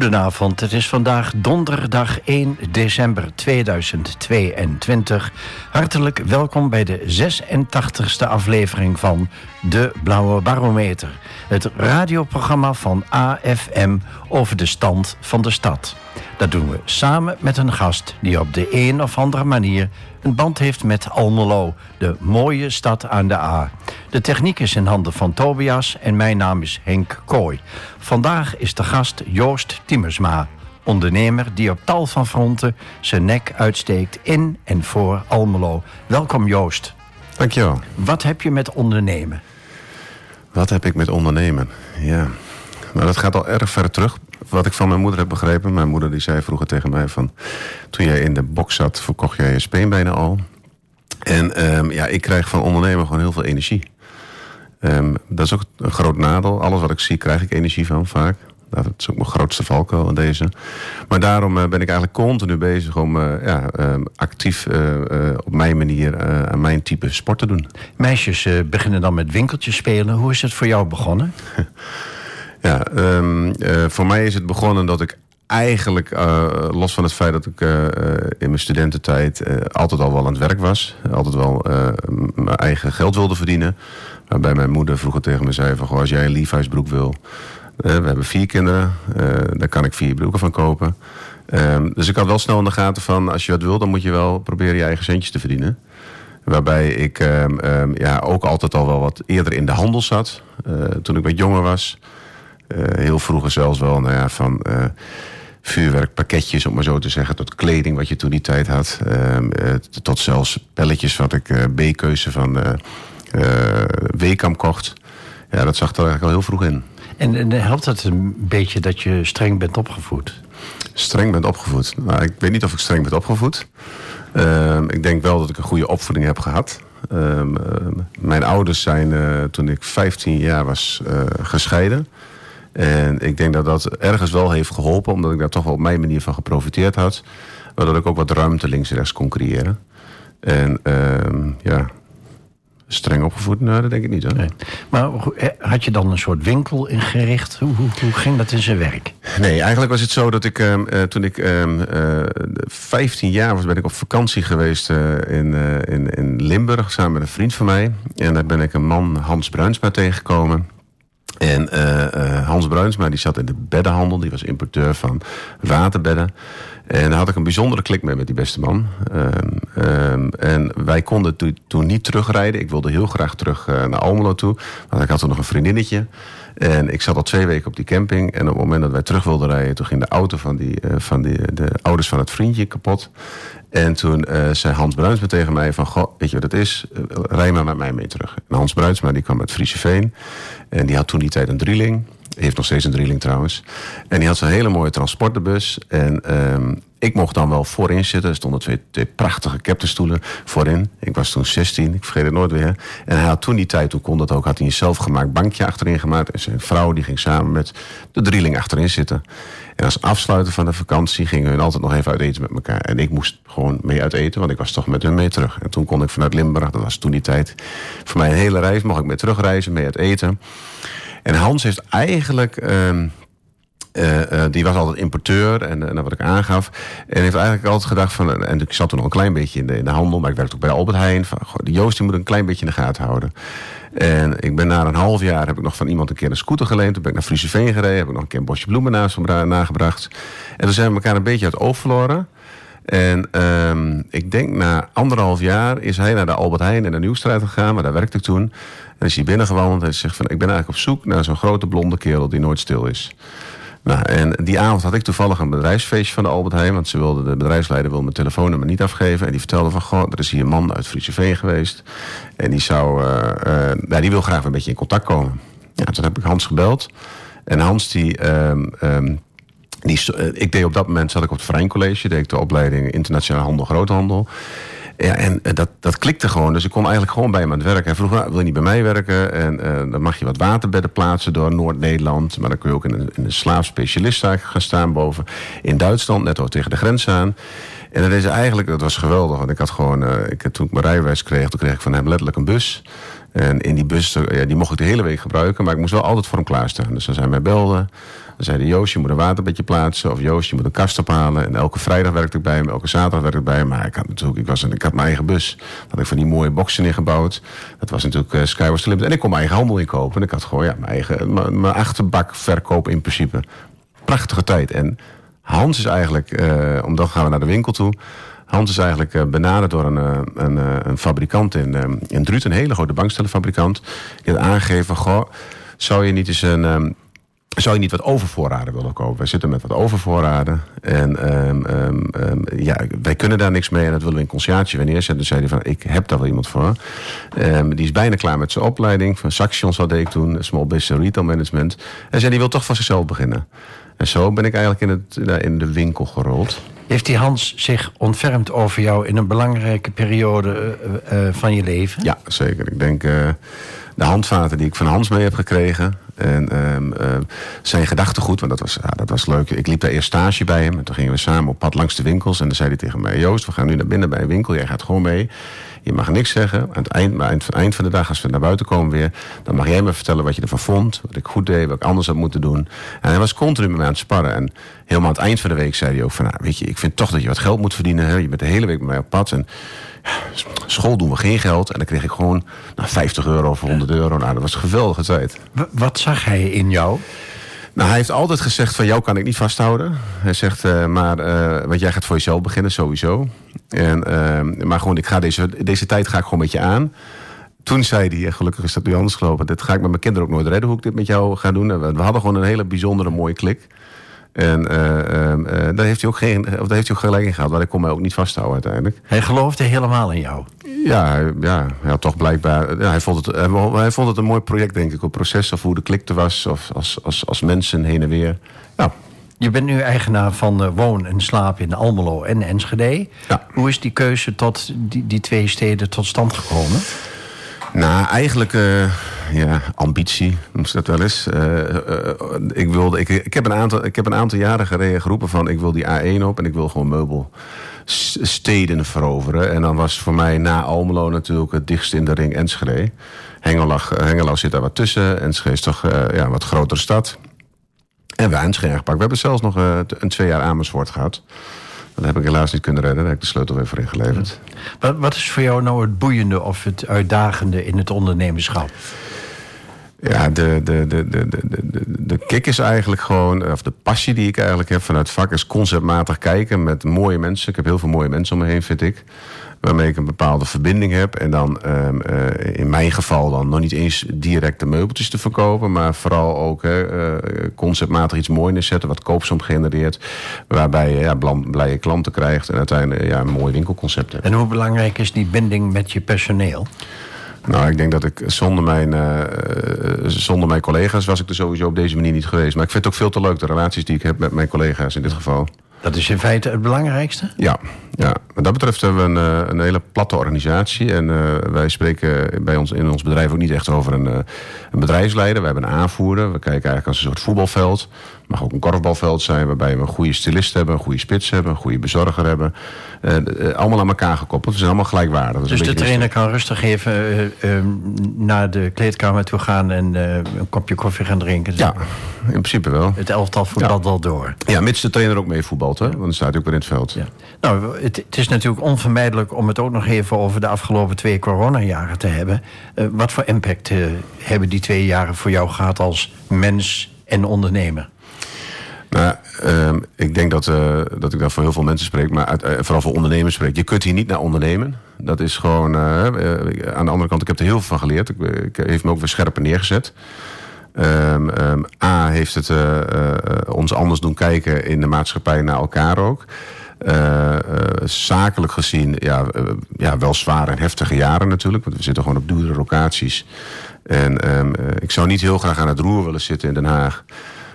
Goedenavond, het is vandaag donderdag 1 december 2022. Hartelijk welkom bij de 86e aflevering van De Blauwe Barometer. Het radioprogramma van AFM over de stand van de stad. Dat doen we samen met een gast die op de een of andere manier een band heeft met Almelo, de mooie stad aan de A. De techniek is in handen van Tobias en mijn naam is Henk Kooi. Vandaag is de gast Joost Timmersma, ondernemer die op tal van fronten zijn nek uitsteekt in en voor Almelo. Welkom Joost. Dankjewel. Wat heb je met ondernemen? Wat heb ik met ondernemen? Ja, nou, dat gaat al erg ver terug. Wat ik van mijn moeder heb begrepen. Mijn moeder die zei vroeger tegen mij van... toen jij in de box zat, verkocht jij je speenbenen al. En ehm, ja, ik krijg van ondernemen gewoon heel veel energie. Um, dat is ook een groot nadeel. Alles wat ik zie, krijg ik energie van vaak. Dat is ook mijn grootste valkuil in deze. Maar daarom uh, ben ik eigenlijk continu bezig om uh, ja, uh, actief op mijn manier aan mijn type sport te doen. Meisjes beginnen dan met winkeltjes spelen. Hoe is het voor jou begonnen? ja, um, voor mij is het begonnen dat ik eigenlijk, los van het feit dat ik in mijn studententijd altijd al wel aan het werk was. Altijd wel mijn eigen geld wilde verdienen. Waarbij mijn moeder vroeger tegen me zei van... Goh, als jij een Levi's wil... we hebben vier kinderen, daar kan ik vier broeken van kopen. Um, dus ik had wel snel in de gaten van... als je wat wil, dan moet je wel proberen je eigen centjes te verdienen. Waarbij ik um, ja, ook altijd al wel wat eerder in de handel zat. Toen ik wat jonger was. Uh, heel vroeger zelfs wel, nou ja, van... Uh, vuurwerkpakketjes, om maar zo te zeggen, tot kleding wat je toen die tijd had. tot zelfs pelletjes wat ik B-keuze van Weekam kocht. Ja, dat zag er eigenlijk al heel vroeg in. En, en helpt het een beetje dat je streng bent opgevoed? Streng bent opgevoed? Nou, ik weet niet of ik streng ben opgevoed. Uh, ik denk wel dat ik een goede opvoeding heb gehad. Uh, mijn ouders zijn uh, toen ik 15 jaar was gescheiden. En ik denk dat dat ergens wel heeft geholpen, omdat ik daar toch wel op mijn manier van geprofiteerd had. Waardoor ik ook wat ruimte links en rechts kon creëren. En ehm, ja, streng opgevoed? Nou, dat denk ik niet hoor. Nee. Maar had je dan een soort winkel ingericht? Hoe, hoe, hoe ging dat in zijn werk? Nee, eigenlijk was het zo dat ik uh, toen ik uh, uh, 15 jaar was, ben ik op vakantie geweest uh, in, in, in Limburg samen met een vriend van mij. En daar ben ik een man, Hans Bruinsma, tegengekomen. En Hans Bruinsma die zat in de beddenhandel, die was importeur van waterbedden. En daar had ik een bijzondere klik mee met die beste man. Um, um, en wij konden to toen niet terugrijden. Ik wilde heel graag terug uh, naar Almelo toe. Want ik had er nog een vriendinnetje. En ik zat al twee weken op die camping. En op het moment dat wij terug wilden rijden... toen ging de auto van, die, van die, de ouders van het vriendje kapot. En toen uh, zei Hans Bruinsma tegen mij van... Goh, weet je wat het is? rij maar met mij mee terug. En Hans Bruinsma die kwam uit Friese Veen. En die had toen die tijd een drieling heeft nog steeds een drieling trouwens. En die had zo'n hele mooie transportbus. En um, ik mocht dan wel voorin zitten. Er stonden twee, twee prachtige captainstoelen voorin. Ik was toen 16, ik vergeet het nooit weer. En hij had toen die tijd, toen kon dat ook, had hij een zelfgemaakt bankje achterin gemaakt. En zijn vrouw die ging samen met de drieling achterin zitten. En als afsluiter van de vakantie gingen hun altijd nog even uit eten met elkaar. En ik moest gewoon mee uit eten, want ik was toch met hun mee terug. En toen kon ik vanuit Limburg, dat was toen die tijd, voor mij een hele reis, mocht ik mee terugreizen, mee uit eten. En Hans heeft eigenlijk. Uh, uh, uh, die was altijd importeur en, en wat ik aangaf. En heeft eigenlijk altijd gedacht van. En ik zat toen nog een klein beetje in de, in de handel, maar ik werkte ook bij Albert Heijn. Van, goh, Joost die moet een klein beetje in de gaten houden. En ik ben na een half jaar heb ik nog van iemand een keer een scooter geleend. Toen ben ik naar Frieseveen gereden. Heb ik nog een keer een bosje bloemen naast hem nagebracht. En toen zijn we elkaar een beetje uit het oog verloren. En um, ik denk na anderhalf jaar is hij naar de Albert Heijn en de Nieuwstraat gegaan, maar daar werkte ik toen. En is hij binnengewandeld en zegt van ik ben eigenlijk op zoek naar zo'n grote blonde kerel die nooit stil is. Nou, en die avond had ik toevallig een bedrijfsfeestje van de Albert Heijn. Want ze wilde, de bedrijfsleider wilde mijn telefoonnummer niet afgeven. En die vertelde van, goh, er is hier een man uit Friese geweest. En die zou, uh, nou, die wil graag een beetje in contact komen. Ja, toen heb ik Hans gebeld. En Hans die... Um, um, die, ik deed op dat moment, zat ik op het Vrijn College, deed ik de opleiding Internationaal Handel, Groothandel. Ja, en dat, dat klikte gewoon. Dus ik kon eigenlijk gewoon bij hem aan het werken. Hij vroeg, nou, wil je niet bij mij werken? En uh, dan mag je wat waterbedden plaatsen door Noord-Nederland. Maar dan kun je ook in een, in een slaafspecialist gaan staan boven. In Duitsland, net ook tegen de grens aan. En dat is eigenlijk, dat was geweldig. Want ik had gewoon, uh, ik, toen ik mijn rijbewijs kreeg, toen kreeg ik van hem letterlijk een bus. En in die bus, ja, die mocht ik de hele week gebruiken. Maar ik moest wel altijd voor hem klaarstaan. Dus als hij mij belde, Dan zeiden Joost, je moet een waterbedje plaatsen. Of Joost, je moet een kast ophalen. En elke vrijdag werkte ik bij hem, elke zaterdag werkte ik bij hem. Maar ik had natuurlijk, ik, was ik had mijn eigen bus. Dat had ik van die mooie boxen ingebouwd. Dat was natuurlijk uh, Skywars Limited. En ik kon mijn eigen handel inkopen. En ik had gewoon ja, mijn eigen, mijn, achterbak verkoop in principe. Prachtige tijd. En Hans is eigenlijk, uh, omdat gaan we naar de winkel toe. Hans is eigenlijk uh, benaderd door een, een, een fabrikant in, in Druut, een hele grote bankstellenfabrikant. Die had aangegeven: Goh, zou je niet eens een. Zou je niet wat overvoorraden willen kopen? Wij zitten met wat overvoorraden. En um, um, ja, wij kunnen daar niks mee. En dat willen we in conciliatie weer neerzetten. Toen zei hij van, ik heb daar wel iemand voor. die is bijna klaar met zijn opleiding. Van Saxion deed ik toen. Small Business Retail Management. En zei, die wil toch van zichzelf beginnen. En zo ben ik eigenlijk in, het, in de winkel gerold. Heeft die Hans zich ontfermd over jou in een belangrijke periode uh, uh, van je leven? Ja, zeker. Ik denk de handvaten die ik van Hans mee heb gekregen. En um, uh, zijn gedachtegoed, want dat was, ja, dat was leuk. Ik liep daar eerst stage bij hem. En toen gingen we samen op pad langs de winkels. En dan zei hij tegen mij: Joost, we gaan nu naar binnen bij een winkel. Jij gaat gewoon mee. Je mag niks zeggen. Aan het eind, aan het eind van de dag, als we naar buiten komen weer... dan mag jij me vertellen wat je ervan vond. Wat ik goed deed, wat ik anders had moeten doen. En hij was continu met mij aan het sparren. En helemaal aan het eind van de week zei hij ook van... Nou, weet je, ik vind toch dat je wat geld moet verdienen. Hè? Je bent de hele week met mij op pad. En school doen we geen geld. En dan kreeg ik gewoon nou, 50 euro of 100 euro. Nou, dat was een geweldige tijd. wat zag hij in jou? Nou, hij heeft altijd gezegd van jou kan ik niet vasthouden. Hij zegt, uh, maar uh, want jij gaat voor jezelf beginnen, sowieso. En, uh, maar gewoon, ik ga deze, deze tijd ga ik gewoon met je aan. Toen zei hij, gelukkig is dat nu anders gelopen... dit ga ik met mijn kinderen ook nooit redden hoe ik dit met jou ga doen. we hadden gewoon een hele bijzondere mooie klik. En uh, daar, heeft hij ook geen, of daar heeft hij ook gelijk in gehad. Maar ik kon mij ook niet vasthouden uiteindelijk. Hij geloofde helemaal in jou? Ja, ja, ja toch blijkbaar. Ja, hij, vond het, hij vond het een mooi project, denk ik. Een proces of hoe de klikte was. Of als, als, als mensen heen en weer. Ja. Je bent nu eigenaar van uh, Woon en Slaap in Almelo en Enschede. Ja. Hoe is die keuze tot die, die twee steden tot stand gekomen? Nou, eigenlijk uh, ja, ambitie, noemt ze dat wel eens. Uh, uh, ik, wilde, ik, ik, heb een aantal, ik heb een aantal jaren gereden geroepen van... ik wil die A1 op en ik wil gewoon meubelsteden veroveren. En dan was voor mij na Almelo natuurlijk het dichtst in de ring Enschede. Hengelo, Hengelo zit daar wat tussen. Enschede is toch ja, een wat grotere stad. En wij Enschede. We hebben zelfs nog een twee jaar Amersfoort gehad. Dat heb ik helaas niet kunnen redden. Daar heb ik de sleutel weer voor ingeleverd. Wat, wat is voor jou nou het boeiende of het uitdagende in het ondernemerschap? Ja, de, de, de, de, de, de kick is eigenlijk gewoon, of de passie die ik eigenlijk heb vanuit het vak, is conceptmatig kijken met mooie mensen. Ik heb heel veel mooie mensen om me heen, vind ik waarmee ik een bepaalde verbinding heb. En dan um, uh, in mijn geval dan nog niet eens direct de meubeltjes te verkopen, maar vooral ook uh, conceptmatig iets moois neerzetten, wat koopsom genereert, waarbij je ja, blije klanten krijgt en uiteindelijk ja, een mooi winkelconcept hebt. En hoe belangrijk is die binding met je personeel? Nou, ik denk dat ik zonder mijn, uh, zonder mijn collega's was ik er sowieso op deze manier niet geweest. Maar ik vind het ook veel te leuk, de relaties die ik heb met mijn collega's in dit geval. Dat is in feite het belangrijkste? Ja, ja. wat dat betreft hebben we een, eh, een hele platte organisatie. En uh, wij spreken bij ons, in ons bedrijf ook niet echt over een, uh, een bedrijfsleider. We hebben een aanvoerder. We kijken eigenlijk als een soort voetbalveld. Het mag ook een korfbalveld zijn waarbij we een goede stylist hebben, een goede spits hebben, een goede bezorger hebben. Uh, allemaal aan elkaar gekoppeld. We zijn allemaal gelijkwaardig. Dus de trainer kan rustig even uh, naar de kleedkamer toe gaan en een kopje koffie gaan drinken. Ja, in principe wel. Het elftal voetbalt ja. wel door. Ja, mits de trainer ook mee voetbalt, hè? want dan staat hij ook weer in het veld. Ja. Nou, het, het, is natuurlijk onvermijdelijk om het ook nog even over de afgelopen twee coronajaren te hebben. wat voor impact hebben die twee jaren voor jou gehad als mens en ondernemer? Nou, ik denk dat, uh, dat ik daar voor heel veel mensen spreek, maar uit, uh, vooral voor ondernemers spreek. Je kunt hier niet naar ondernemen. Dat is gewoon. Uh, aan de andere kant, ik heb er heel veel van geleerd. Ik, heeft me ook weer scherper neergezet. Um, um, A heeft het ons anders doen kijken in de maatschappij naar elkaar ook. zakelijk gezien, ja, ja, wel zware en heftige jaren natuurlijk. Want we zitten gewoon op dure locaties. En ik zou niet heel graag aan het roer willen zitten in Den Haag.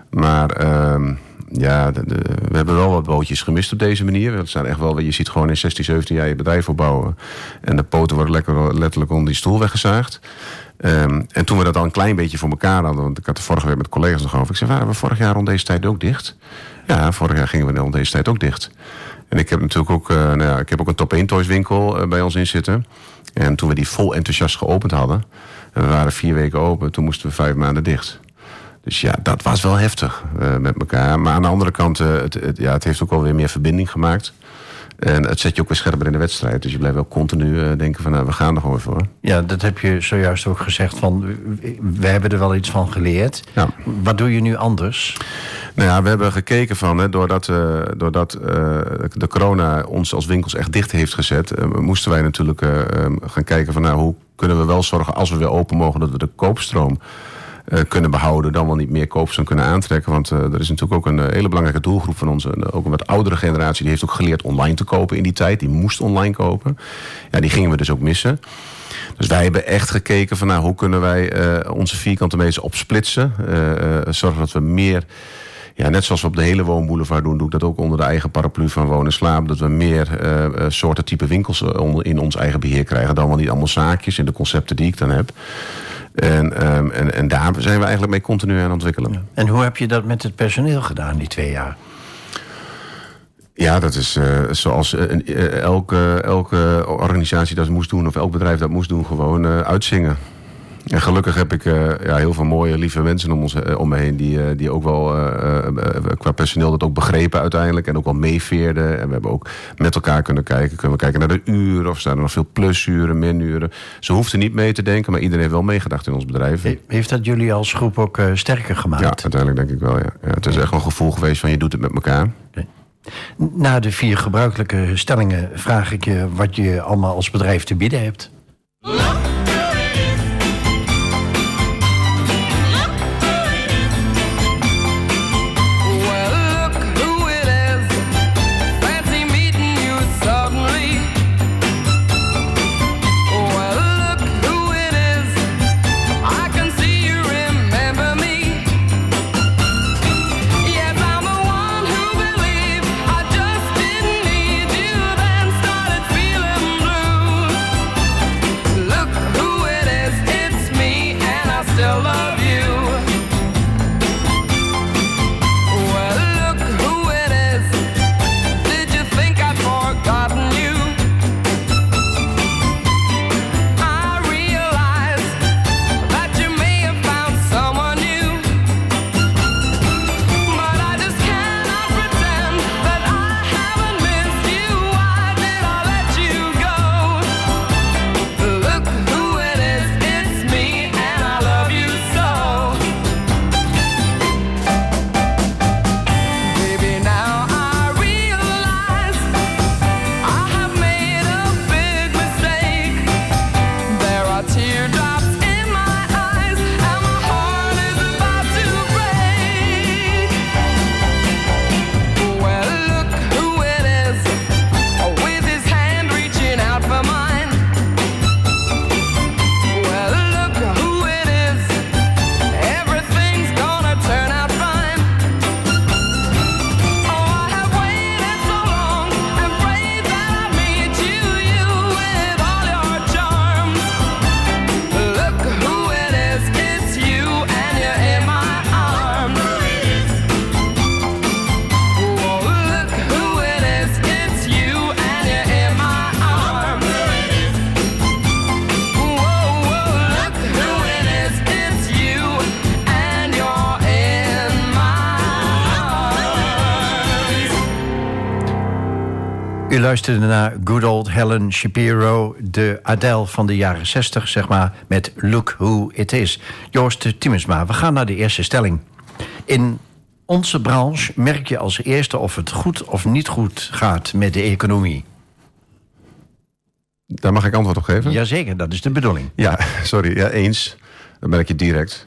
Maar um, ja, we hebben wel wat bootjes gemist op deze manier. Het zijn echt wel, je ziet gewoon in 16, 17 jaar je bedrijf opbouwen. En de poten worden lekker, letterlijk onder die stoel weggezaagd. Um, en toen we dat al een klein beetje voor elkaar hadden, want ik had er vorige week met collega's nog over. Ik zei, waren we vorig jaar rond deze tijd ook dicht? Ja, vorig jaar gingen we rond deze tijd ook dicht. En ik heb natuurlijk ook, uh, nou ja, ik heb ook een top 1 toys winkel uh, bij ons in zitten. En toen we die vol enthousiast geopend hadden, en we waren vier weken open, toen moesten we vijf maanden dicht. Dus ja, dat was wel heftig met elkaar. Maar aan de andere kant, het, het, ja, het heeft ook wel weer meer verbinding gemaakt. En het zet je ook weer scherper in de wedstrijd. Dus je blijft wel continu uh, denken van nou, we gaan er gewoon voor. Ja, dat heb je zojuist ook gezegd. Van, we hebben er wel iets van geleerd. Ja. Wat doe je nu anders? Nou ja, we hebben gekeken van, hè, doordat, uh, doordat uh, de corona ons als winkels echt dicht heeft gezet, moesten wij natuurlijk gaan kijken van nou, hoe kunnen we wel zorgen als we weer open mogen dat we de koopstroom kunnen behouden, dan wel niet meer koopstroom kunnen aantrekken. Want uh, er is natuurlijk ook een hele belangrijke doelgroep van ons, ook een wat oudere generatie, die heeft ook geleerd online te kopen in die tijd. Die moest online kopen. Ja, die gingen we dus ook missen. Dus wij hebben echt gekeken van nou, hoe kunnen wij onze vierkante meters opsplitsen. zorgen dat we meer ja, net zoals we op de hele woonboulevard doen, doe ik dat ook onder de eigen paraplu van wonen en slaap. Dat we meer soorten type winkels in ons eigen beheer krijgen. Dan wel niet allemaal zaakjes in de concepten die ik dan heb. En, um, en, en daar zijn we eigenlijk mee continu aan het ontwikkelen. En hoe heb je dat met het personeel gedaan, die twee jaar? Ja, dat is uh, zoals uh, elke, elke organisatie dat moest doen, of elk bedrijf dat moest doen, gewoon uh, uitzingen. En gelukkig heb ik uh, ja, heel veel mooie, lieve mensen om, ons, uh, om me heen... die, uh, die ook wel qua personeel dat ook begrepen uiteindelijk... en ook wel meeveerden. En we hebben ook met elkaar kunnen kijken. Kunnen we kijken naar de uren of staan er nog veel plusuren, minuren. Ze hoefden niet mee te denken, maar iedereen heeft wel meegedacht in ons bedrijf. Heeft dat jullie als groep ook sterker gemaakt? Ja, uiteindelijk denk ik wel, ja. ja het is echt wel een gevoel geweest van je doet het met elkaar. Okay. Na de vier gebruikelijke stellingen vraag ik je... wat je allemaal als bedrijf te bieden hebt. Luisterde naar good old Helen Shapiro, de Adele van de jaren 60, zeg maar, met Look Who It Is. Joost Timmersma, we gaan naar de eerste stelling. In onze branche merk je als eerste of het goed of niet goed gaat met de economie. Daar mag ik antwoord op geven? Jazeker, dat is de bedoeling. Ja, sorry, ja, eens. Dat merk je direct.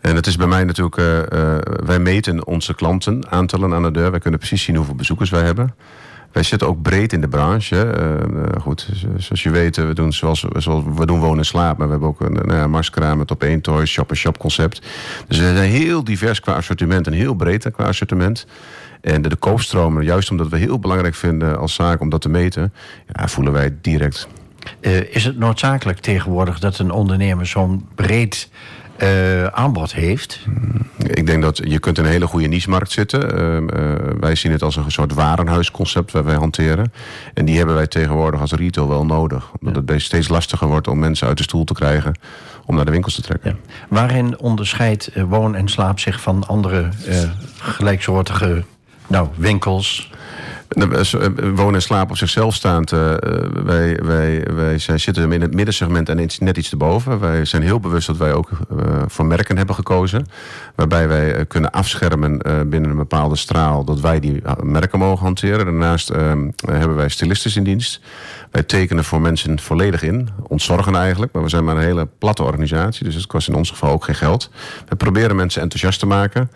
En het is bij mij natuurlijk, uh, uh, wij meten onze klanten, aantallen aan de deur. Wij kunnen precies zien hoeveel bezoekers wij hebben. Wij zitten ook breed in de branche. Uh, goed, zoals je weet, we doen, zoals, zoals, we doen wonen en slaap. Maar we hebben ook een nou ja, Marskraam, het op één toy, shop-and-shop concept. Dus we zijn heel divers qua assortiment en heel breed qua assortiment. En de, koopstromen, juist omdat we heel belangrijk vinden als zaak om dat te meten, ja, voelen wij direct. Uh, is het noodzakelijk tegenwoordig dat een ondernemer zo'n breed uh, aanbod heeft? Ik denk dat je kunt in een hele goede niche-markt zitten. Uh, wij zien het als een soort warenhuisconcept waar wij hanteren. En die hebben wij tegenwoordig als retail wel nodig. Omdat het steeds lastiger wordt om mensen uit de stoel te krijgen om naar de winkels te trekken. Waarin onderscheidt woon en slaap zich van andere gelijksoortige nou, winkels? Nou, wonen en slapen op zichzelf staand. Uh, wij, wij, wij zijn, zitten in het middensegment en net iets erboven. Wij zijn heel bewust dat wij ook voor merken hebben gekozen. Waarbij wij kunnen afschermen binnen een bepaalde straal... dat wij die merken mogen hanteren. Daarnaast hebben wij stylisten in dienst. Wij tekenen voor mensen volledig in. Ontzorgen eigenlijk, maar we zijn maar een hele platte organisatie. Dus het kost in ons geval ook geen geld. We proberen mensen enthousiast te maken...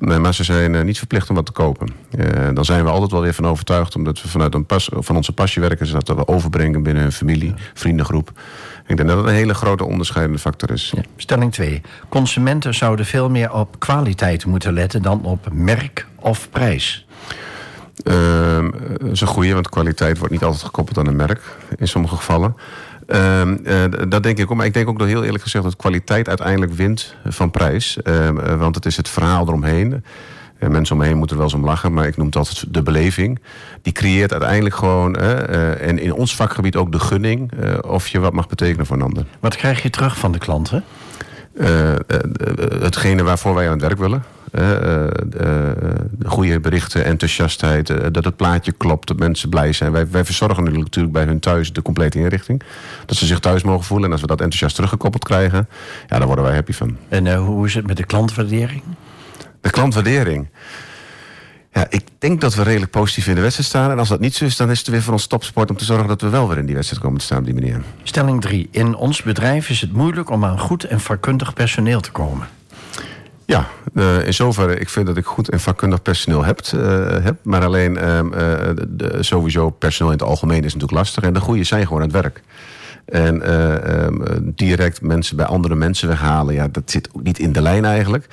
Nee, maar ze zijn uh, niet verplicht om wat te kopen. Uh, dan zijn we altijd wel weer van overtuigd, omdat we vanuit een pas, van onze passie werken, is dat we overbrengen binnen hun familie, vriendengroep. Ik denk dat dat een hele grote onderscheidende factor is. Ja. Stelling 2. Consumenten zouden veel meer op kwaliteit moeten letten dan op merk of prijs. Dat is een goede, want kwaliteit wordt niet altijd gekoppeld aan een merk in sommige gevallen. Uh, dat denk ik ook. Maar ik denk ook dat heel eerlijk gezegd dat kwaliteit uiteindelijk wint van prijs. Uh, want het is het verhaal eromheen. Uh, mensen om me heen moeten er wel eens om lachen, maar ik noem het altijd de beleving. Die creëert uiteindelijk gewoon, en in ons vakgebied ook de gunning, of je wat mag betekenen voor een ander. Wat krijg je terug van de klanten? hetgene waarvoor wij aan het werk willen. Uh, goede berichten, enthousiastheid, dat het plaatje klopt, dat mensen blij zijn. Wij, wij verzorgen natuurlijk bij hun thuis de complete inrichting. Dat ze zich thuis mogen voelen. En als we dat enthousiast teruggekoppeld krijgen, ja, daar worden wij happy van. En hoe is het met de klantwaardering? De klantwaardering. Ja, ik denk dat we redelijk positief in de wedstrijd staan. En als dat niet zo is, dan is het weer voor ons topsport om te zorgen dat we wel weer in die wedstrijd komen te staan op die manier. Stelling 3. In ons bedrijf is het moeilijk om aan goed en vakkundig personeel te komen. Ja, uh, in zoverre, ik vind dat ik goed en vakkundig personeel heb. Uh, heb maar alleen uh, de, sowieso personeel in het algemeen is natuurlijk lastig. En de goede zijn gewoon aan het werk. En ehm, direct mensen bij andere mensen weghalen, ja, dat zit ook niet in de lijn eigenlijk.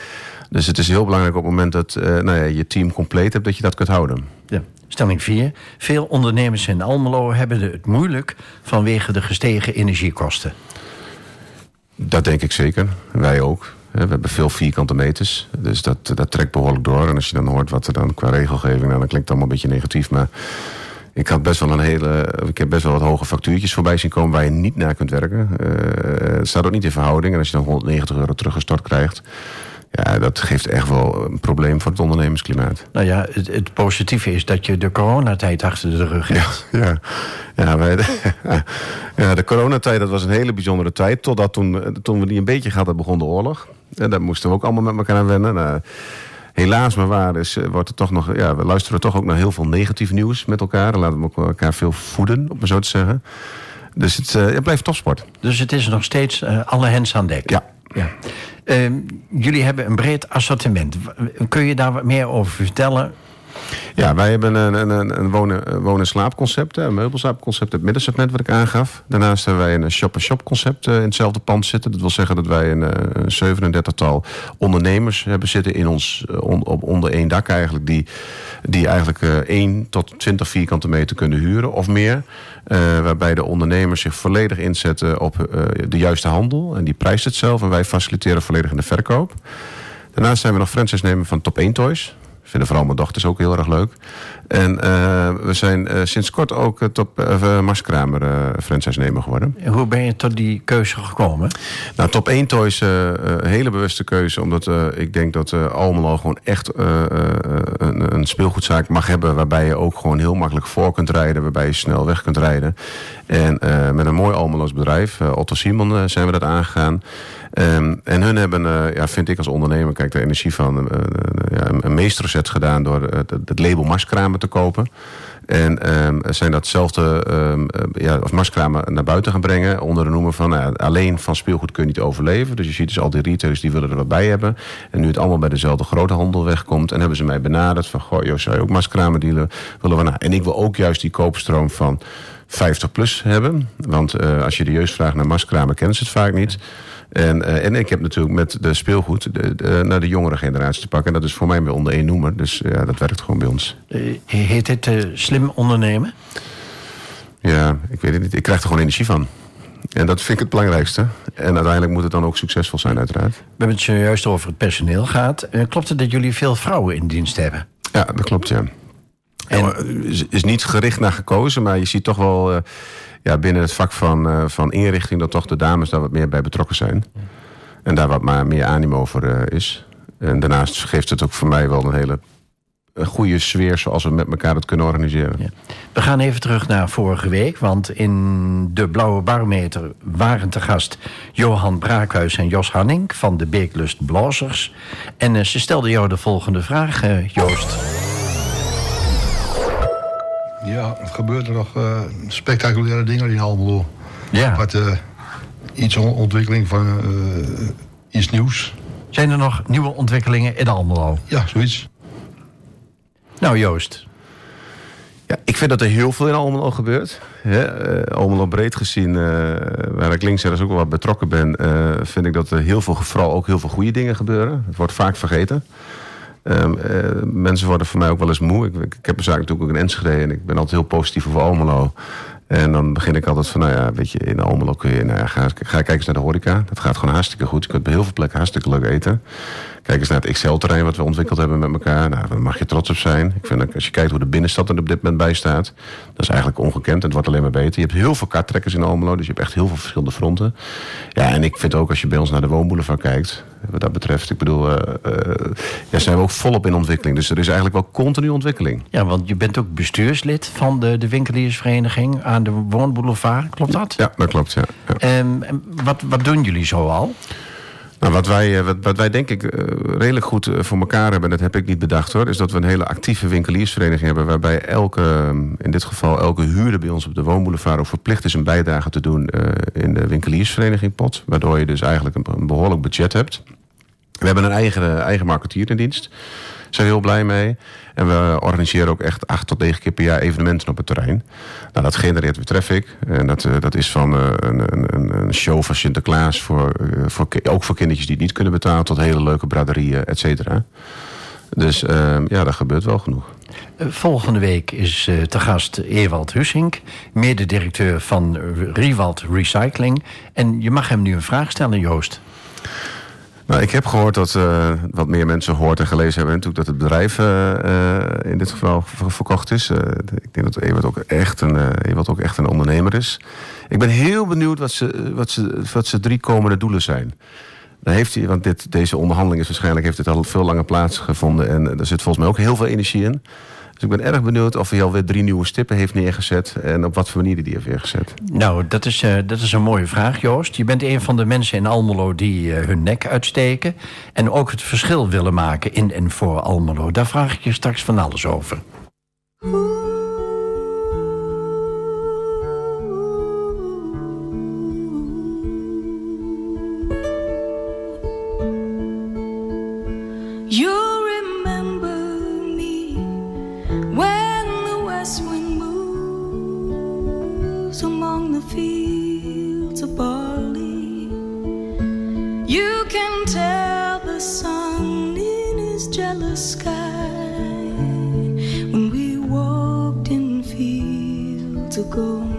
Dus het is heel belangrijk op het moment dat nou ja, je team compleet hebt, dat je dat kunt houden. Ja. Stelling 4. Veel ondernemers in Almelo hebben het moeilijk vanwege de gestegen energiekosten. Dat denk ik zeker. Wij ook. We hebben veel vierkante meters, dus dat, dat trekt behoorlijk door. En als je dan hoort wat er dan qua regelgeving, nou, dan klinkt het allemaal een beetje negatief. Maar ik had best wel een hele. Ik heb best wel wat hoge factuurtjes voorbij zien komen waar je niet naar kunt werken. Uh, het staat ook niet in verhouding. En als je dan 190 euro teruggestort krijgt. Ja, dat geeft echt wel een probleem voor het ondernemersklimaat. Nou ja, het, het positieve is dat je de coronatijd achter de rug hebt. Ja, ja. ja, wij, ja de coronatijd dat was een hele bijzondere tijd. Totdat toen, toen we die een beetje hadden, begon de oorlog. En daar moesten we ook allemaal met elkaar aan wennen. Nou, helaas maar waar is, eh, wordt er toch nog, ja, we luisteren toch ook naar heel veel negatief nieuws met elkaar. En laten we elkaar veel voeden, om maar zo te zeggen. Dus het, uh, het blijft topsport. Dus het is nog steeds uh, alle hens aan dek? Ja. Ja. Uh, jullie hebben een breed assortiment. Kun je daar wat meer over vertellen? Ja, wij hebben een, een, een wonen, wonen slaapconcept, een meubelslaapconcept, het middensegment wat ik aangaf. Daarnaast hebben wij een shop-and-shop concept in hetzelfde pand zitten. Dat wil zeggen dat wij een, een 37-tal ondernemers hebben zitten in ons, op, onder één dak eigenlijk. Die, die eigenlijk 1 tot 20 vierkante meter kunnen huren of meer. Uh, waarbij de ondernemers zich volledig inzetten op uh, de juiste handel. En die prijst het zelf en wij faciliteren volledig in de verkoop. Daarnaast zijn we nog franchise-nemer van Top 1 Toys vinden vooral mijn dochters ook heel erg leuk. En uh, we zijn uh, sinds kort ook uh, top uh, Marskramer franchise-nemer geworden. En hoe ben je tot die keuze gekomen? Nou, top 1 toys, een hele bewuste keuze. Omdat ik denk dat Almelo gewoon echt een, een, speelgoedzaak mag hebben... waarbij je ook gewoon heel makkelijk voor kunt rijden. Waarbij je snel weg kunt rijden. En met een mooi Almeloos bedrijf, Otto Simon, zijn we dat aangegaan. Um, en hun hebben, uh, ja, vind ik als ondernemer, kijk, de energie van uh, ja, een meesterzet gedaan door het label Marskramen te kopen. En um, zijn datzelfde um, ja, naar buiten gaan brengen. Onder de noemer van uh, alleen van speelgoed kun je niet overleven. Dus je ziet dus al die retailers die willen er wat bij hebben. En nu het allemaal bij dezelfde grote handel wegkomt. En hebben ze mij benaderd van goh, joh, zou je ook marskramen dealen? Willen we nou? En ik wil ook juist die koopstroom van 50 plus hebben. Want als je de jeugd vraagt naar marskramen, kennen ze het vaak niet. En, uh, en ik heb natuurlijk met de speelgoed de, de, naar de jongere generatie te pakken. En dat is voor mij weer onder één noemer. Dus ja, dat werkt gewoon bij ons. Uh, heet het uh, slim ondernemen? Ja, ik weet het niet. Ik krijg er gewoon energie van. En dat vind ik het belangrijkste. En uiteindelijk moet het dan ook succesvol zijn, uiteraard. We hebben het juist over het personeel gehad. klopt het dat jullie veel vrouwen in dienst hebben? Ja, dat klopt, ja. En... Is niet gericht naar gekozen, maar je ziet toch wel ja, binnen het vak van, van inrichting... dat toch de dames daar wat meer bij betrokken zijn. En daar wat maar meer animo voor is. En daarnaast geeft het ook voor mij wel een hele goede sfeer zoals we met elkaar het kunnen organiseren. We gaan even terug naar vorige week, want in de Blauwe Barometer waren te gast Johan Braakhuis en Jos Hanning van de Beeklust Blazers. En uh, ze stelden jou de volgende vraag, Joost. Ja, er gebeuren nog uh, spectaculaire dingen in Almelo. Ja. Wat iets ontwikkeling van iets nieuws. Zijn er nog nieuwe ontwikkelingen in Almelo? Ja, zoiets. Nou, Joost. Ja, ik vind dat er heel veel in Almelo gebeurt. Hè? Uh, Almelo breed gezien, uh, waar ik links en ook wel wat betrokken ben... Uh, vind ik dat er heel veel, vooral ook heel veel goede dingen gebeuren. Het wordt vaak vergeten. Um, mensen worden voor mij ook wel eens moe. Ik, ik, heb een zaak natuurlijk ook in Enschede... en ik ben altijd heel positief over Almelo. En dan begin ik altijd van, nou ja, weet je, in Almelo kun je... Nou ja, ga, ga kijken eens naar de horeca. Dat gaat gewoon hartstikke goed. Je kunt bij heel veel plekken hartstikke leuk eten. Kijk eens naar het Excel-terrein wat we ontwikkeld hebben met elkaar. Nou, daar mag je trots op zijn. Ik vind dat als je kijkt hoe de binnenstad er op dit moment bij staat... dat is eigenlijk ongekend. Het wordt alleen maar beter. Je hebt heel veel kaarttrekkers in Almelo, dus je hebt echt heel veel verschillende fronten. Ja, en ik vind ook als je bij ons naar de woonboulevard kijkt... wat dat betreft, ik bedoel, uh, uh, ja, zijn we ook volop in ontwikkeling. Dus er is eigenlijk wel continu ontwikkeling. Ja, want je bent ook bestuurslid van de, de winkeliersvereniging aan de woonboulevard. Klopt dat? Ja, dat klopt, ja. ja. Um, wat, wat doen jullie zo al? Nou, wat, wij, eh, wat, wij denk ik eh, redelijk goed eh, voor elkaar hebben, dat heb ik niet bedacht hoor, is dat we een hele actieve winkeliersvereniging hebben. Waarbij elke, in dit geval elke huurder bij ons op de woonboulevard ook verplicht is een bijdrage te doen in de winkeliersvereniging pot. Waardoor je dus eigenlijk een, een behoorlijk budget hebt. We hebben een eigen, eigen marketeer in dienst zijn heel blij mee. En we organiseren ook echt acht tot negen keer per jaar evenementen op het terrein. Nou, dat genereert weer traffic. En dat, eh, dat is van uh, een, een, een, show van Sinterklaas, voor, uh, voor, ook voor kindertjes die het niet kunnen betalen, tot hele leuke braderieën, et cetera. Dus ehm, ja, dat gebeurt wel genoeg. Volgende week is te gast Ewald Hussink, mededirecteur van Riewald Recycling. En je mag hem nu een vraag stellen, Joost. Nou, ik heb gehoord dat uh, wat meer mensen gehoord en gelezen hebben... natuurlijk dat het bedrijf uh, in dit geval verkocht is. ik denk dat Ewart ook, echt een, ook echt een ondernemer is. Ik ben heel benieuwd wat ze, wat ze, wat ze drie komende doelen zijn. Dan heeft hij, want dit, deze onderhandeling is waarschijnlijk heeft het al veel langer plaatsgevonden... en er zit volgens mij ook heel veel energie in... Dus ik ben erg benieuwd of hij alweer drie nieuwe stippen heeft neergezet... en op wat voor manier die heeft neergezet. Nou, dat is, uh, dat is een mooie vraag, Joost. Je bent een van de mensen in Almelo die uh, hun nek uitsteken... en ook het verschil willen maken in en voor Almelo. Daar vraag ik je straks van alles over. sky when we walked in fields of gold.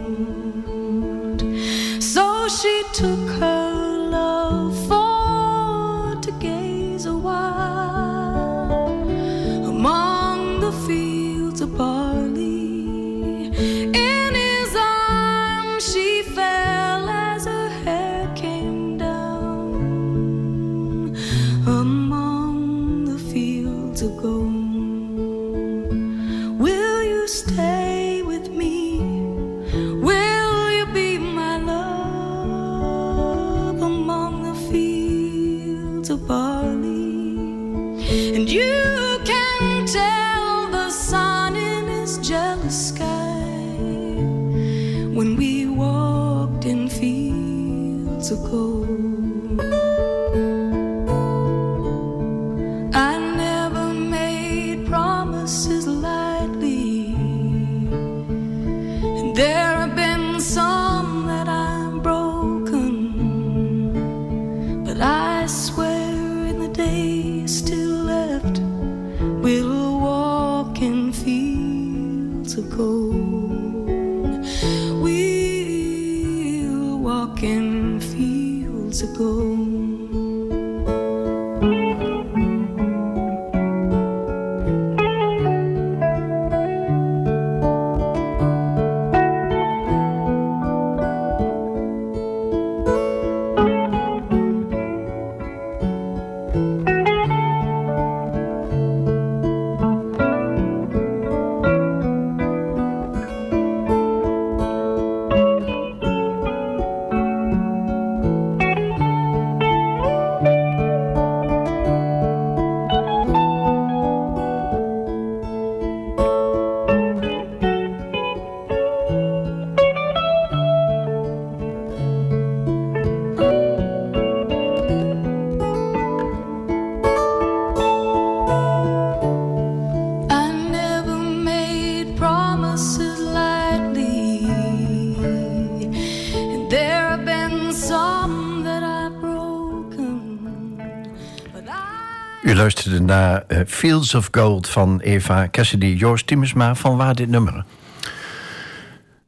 Naar uh, Fields of Gold van Eva Cassidy. Joost Timmersma, van waar dit nummer?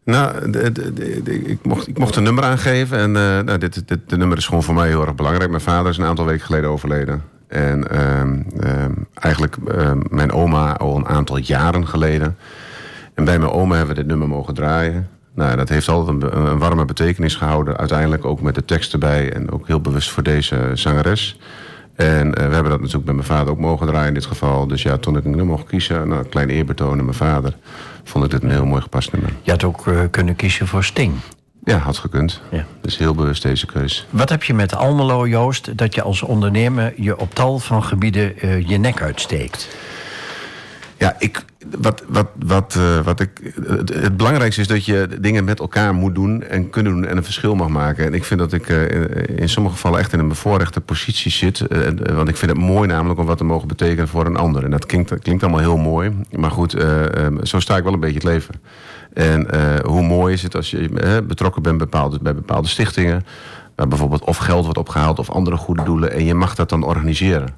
Nou, ik, mocht, ik mocht een nummer aangeven. En uh, nou, dit, de nummer is gewoon voor mij heel erg belangrijk. Mijn vader is een aantal weken geleden overleden. En uh, eigenlijk ehm, mijn oma al een aantal jaren geleden. En bij mijn oma hebben we dit nummer mogen draaien. Nou, dat heeft altijd een, een, warme betekenis gehouden. Uiteindelijk ook met de tekst erbij. En ook heel bewust voor deze zangeres. En uh, we hebben dat natuurlijk met mijn vader ook mogen draaien in dit geval. Dus ja, toen ik een nummer mocht kiezen, nou, een klein eerbetoon aan mijn vader... vond ik dit een heel mooi gepast nummer. Je had ook uh, kunnen kiezen voor Sting. Ja, had gekund. Ja. Dus heel bewust deze keus. Wat heb je met Almelo, Joost, dat je als ondernemer je op tal van gebieden uh, je nek uitsteekt? Ja, ik, wat, wat, wat, uh, wat ik, het, belangrijkste is dat je dingen met elkaar moet doen en kunnen doen en een verschil mag maken. En ik vind dat ik uh, in sommige gevallen echt in een bevoorrechte positie zit. Uh, want ik vind het mooi namelijk om wat te mogen betekenen voor een ander. En dat klinkt, klinkt allemaal heel mooi. Maar goed, um, zo sta ik wel een beetje het leven. En hoe mooi is het als je betrokken bent bepaalde, bij bepaalde stichtingen. Waar bijvoorbeeld of geld wordt opgehaald of andere goede doelen. En je mag dat dan organiseren.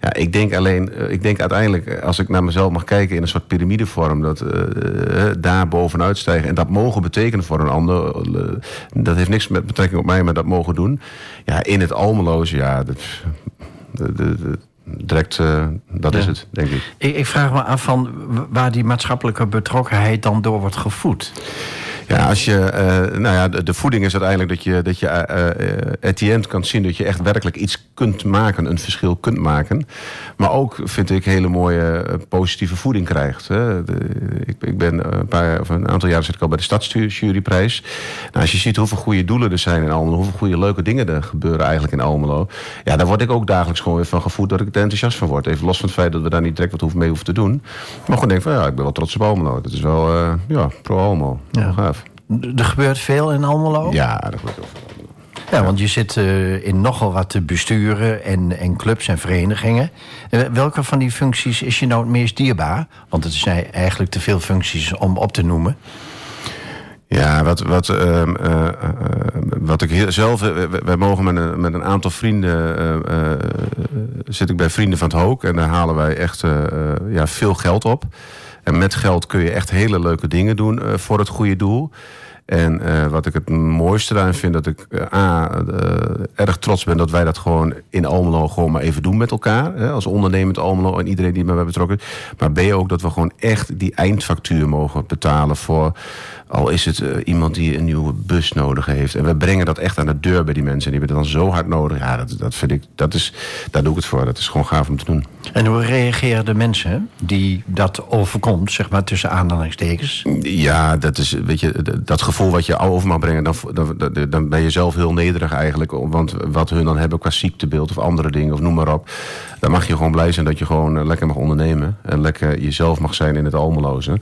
Ja, ik denk alleen, eh, ik denk uiteindelijk, eh, als ik naar mezelf mag kijken in een soort piramidevorm, dat uh, daar bovenuit stijgen en dat mogen betekenen voor een ander, dat heeft niks met betrekking op mij, maar dat mogen doen. Ja, in het almeloze, ja, dat, direct, dat is het, denk ik. ik. Ik vraag me af van waar die maatschappelijke betrokkenheid dan door wordt gevoed. Ja, als je, uh, nou ja, de, de, voeding is uiteindelijk dat je, dat je uh, at the end kan zien dat je echt werkelijk iets kunt maken, een verschil kunt maken. Maar ook vind ik hele mooie positieve voeding krijgt. Hè. De, ik, ik, ben een, paar, of een aantal jaar zit ik al bij de Stadsjuryprijs. Nou, als je ziet hoeveel goede doelen er zijn in Almelo, hoeveel goede leuke dingen er gebeuren eigenlijk in Almelo. Ja, daar word ik ook dagelijks gewoon weer van gevoed dat ik er enthousiast van word. Even los van het feit dat we daar niet direct wat hoeven mee hoeven te doen. Maar gewoon denk van ja, ik ben wel trots op Almelo. Dat is wel, ja, pro Almelo. Ja. Er gebeurt veel in Almelo? Ja, er gebeurt heel veel. Ja, want je zit uh, in nogal wat besturen en, en clubs en verenigingen. Uh, welke van die functies is je nou het meest dierbaar? Want het zijn eigenlijk te veel functies om op te noemen. Ja, wat, wat, uh, uh, wat ik zelf... Wij mogen met een, met een aantal vrienden... zit ik bij Vrienden van het Hook. En daar halen wij echt ja, veel geld op. En met geld kun je echt hele leuke dingen doen voor het goede doel. En uh, wat ik het mooiste daarin vind, dat ik uh, A, erg trots ben dat wij dat gewoon in Almelo gewoon maar even doen met elkaar. Hè, als ondernemend Almelo en iedereen die bij betrokken is. Maar B, ook dat we gewoon echt die eindfactuur mogen betalen voor al is het uh, iemand die een nieuwe bus nodig heeft. En we brengen dat echt aan de deur bij die mensen. En die hebben het dan zo hard nodig. Ja, dat, dat vind ik, dat is, daar doe ik het voor. Dat is gewoon gaaf om te doen. En hoe reageren de mensen die dat overkomt, zeg maar tussen aanhalingstekens? Ja, dat is, weet je, dat gevoel wat je over mag brengen, dan, dan, dan ben je zelf heel nederig eigenlijk. Want wat hun dan hebben qua ziektebeeld of andere dingen, of noem maar op. Dan mag je gewoon blij zijn dat je gewoon eh, lekker mag ondernemen. En lekker jezelf mag zijn in het almeloze.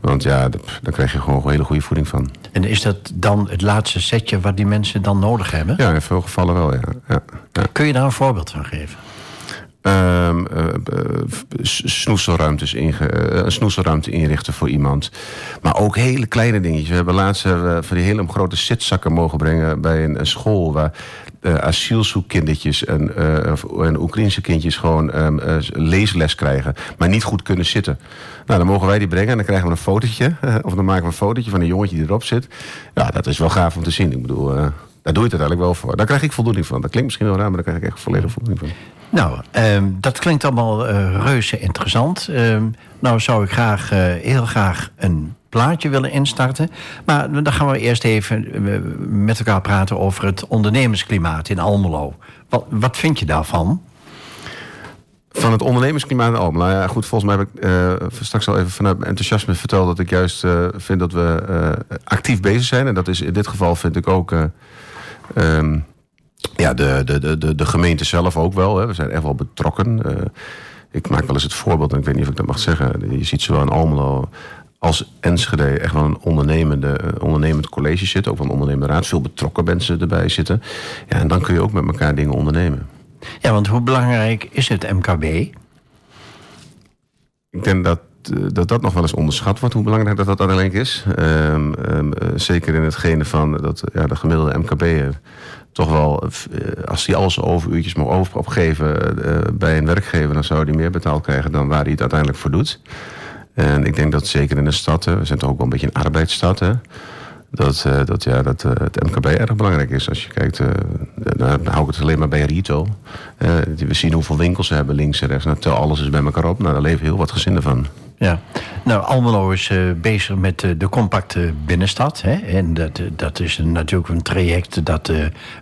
Want ja, daar krijg je gewoon hele goede voeding van. En is dat dan het laatste setje wat die mensen dan nodig hebben? Ja, in veel gevallen wel, ja. ja, ja. Kun je daar een voorbeeld van geven? Um, uh, snoeselruimtes inge, uh, een snoeselruimte inrichten voor iemand. Maar ook hele kleine dingetjes. We hebben laatst uh, van die hele grote zitzakken mogen brengen bij een, een school waar uh, asielzoekkindertjes en, en Oekraïnse kindjes gewoon um, leesles krijgen, maar niet goed kunnen zitten. Nou, dan mogen wij die brengen en dan krijgen we een fotootje. of dan maken we een fotootje van een jongetje die erop zit. Ja, dat is wel gaaf om te zien. Ik bedoel, daar doe je het uiteindelijk wel voor. Daar krijg ik voldoening van. Dat klinkt misschien wel raar, maar daar krijg ik echt volledig voldoening van. Nou, um, dat klinkt allemaal uh, reuze interessant. Um, nou zou ik graag, uh, heel graag een plaatje willen instarten. Maar dan gaan we eerst even uh, met elkaar praten over het ondernemersklimaat in Almelo. Wat, wat vind je daarvan? Van het ondernemersklimaat in Almelo? Nou ja, goed, volgens mij heb ik straks al even vanuit mijn enthousiasme verteld... dat ik juist vind dat we actief bezig zijn. En dat is in dit geval vind ik ook... Um, ja, de, de, de, de gemeente zelf ook wel. Hè. We zijn echt wel betrokken. Uh, ik maak wel eens het voorbeeld, en ik weet niet of ik dat mag zeggen. Je ziet zowel in Almelo als Enschede echt wel een ondernemende, eh, ondernemend college zitten. Ook wel een ondernemende raad. Veel betrokken mensen erbij zitten. Ja, en dan kun je ook met elkaar dingen ondernemen. Ja, want hoe belangrijk is het MKB? Ik denk dat eh, dat dat nog wel eens onderschat wordt, hoe belangrijk dat dat uiteindelijk is. Um, um, zeker in hetgene van dat ja, de gemiddelde MKB'er toch wel, als hij alles overuurtjes mag over opgeven bij een werkgever, dan zou hij meer betaald krijgen dan waar hij het uiteindelijk voor doet. En ik denk dat zeker in de stad, we zijn toch ook wel een beetje een arbeidsstad, hè, dat, uh, dat, ja, dat het MKB erg belangrijk is. Als je kijkt, dan hou ik het alleen maar bij retail. we zien hoeveel winkels ze hebben links en rechts. Nou, tel alles is bij elkaar op. Nou, daar leven heel wat gezinnen van. Ja, nou Almelo is bezig met de compacte binnenstad. Hè? En dat, dat is natuurlijk een traject dat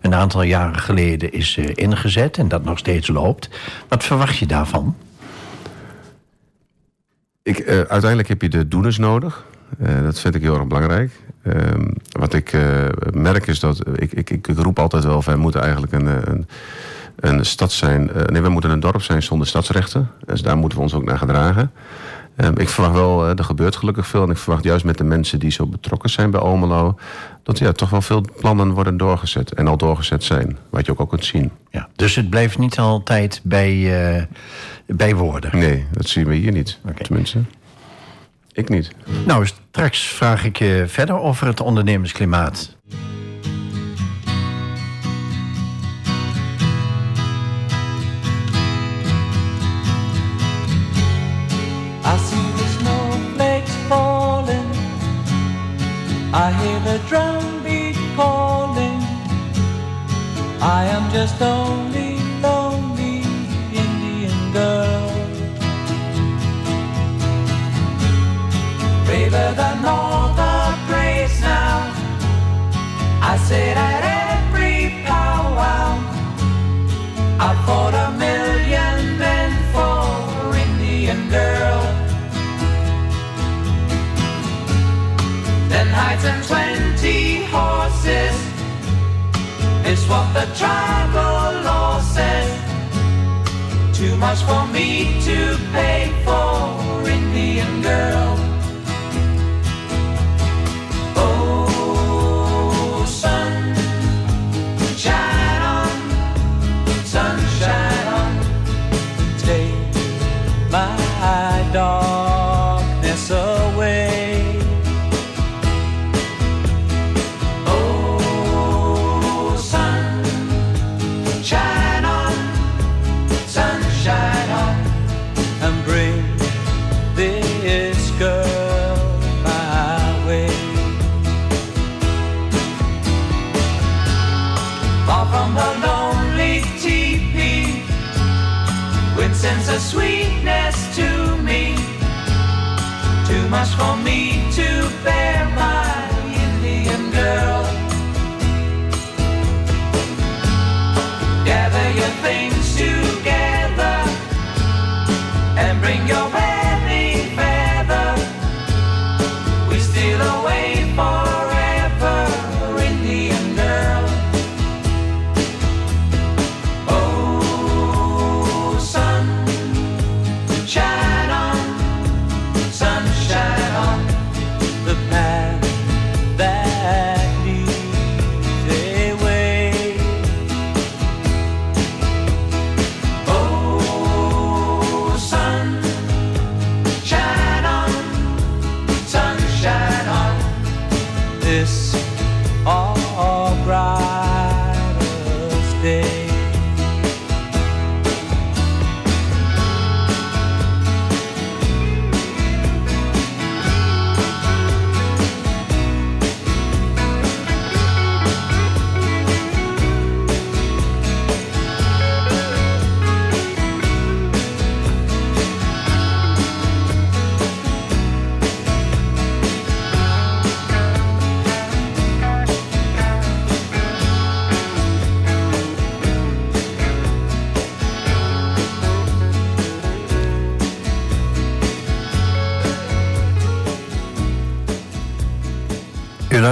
een aantal jaren geleden is ingezet en dat nog steeds loopt. Wat verwacht je daarvan? Ik, uiteindelijk heb je de doeners nodig. dat vind ik heel erg belangrijk. Ehm, wat ik merk is dat, ik, ik, ik, roep altijd wel, wij moeten eigenlijk een, eh, een, een stad zijn, nee, we moeten een dorp zijn zonder stadsrechten. Dus daar moeten we ons ook naar gedragen. Um, ik verwacht wel, er gebeurt gelukkig veel. En ik verwacht juist met de mensen die zo betrokken zijn bij Almelo... dat ja, toch wel veel plannen worden doorgezet. En al doorgezet zijn. Wat je ook al kunt zien. Ja, dus het blijft niet altijd bij, bij woorden? Nee, dat zien we hier niet. Tenminste. Ik niet. Nou, straks vraag ik je verder over het ondernemersklimaat. I see the snowflakes falling. I hear the drumbeat calling. I am just only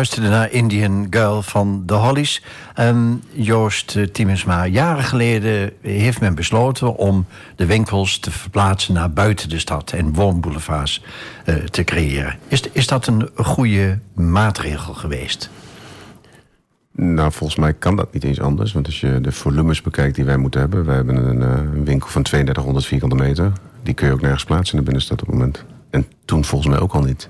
luisterde naar Indian Girl van The Hollies. En Joost eh, Tiemensma, jaren geleden heeft men besloten... om de winkels te verplaatsen naar buiten de stad... en woonboulevards uh, te creëren. Is, is dat een goede maatregel geweest? Nou, volgens mij kan dat niet eens anders. Want als je de volumes bekijkt die wij moeten hebben... we hebben een, eh, een winkel van 3200 vierkante meter. Die kun je ook nergens plaatsen in de binnenstad op het moment. En toen volgens mij ook al niet.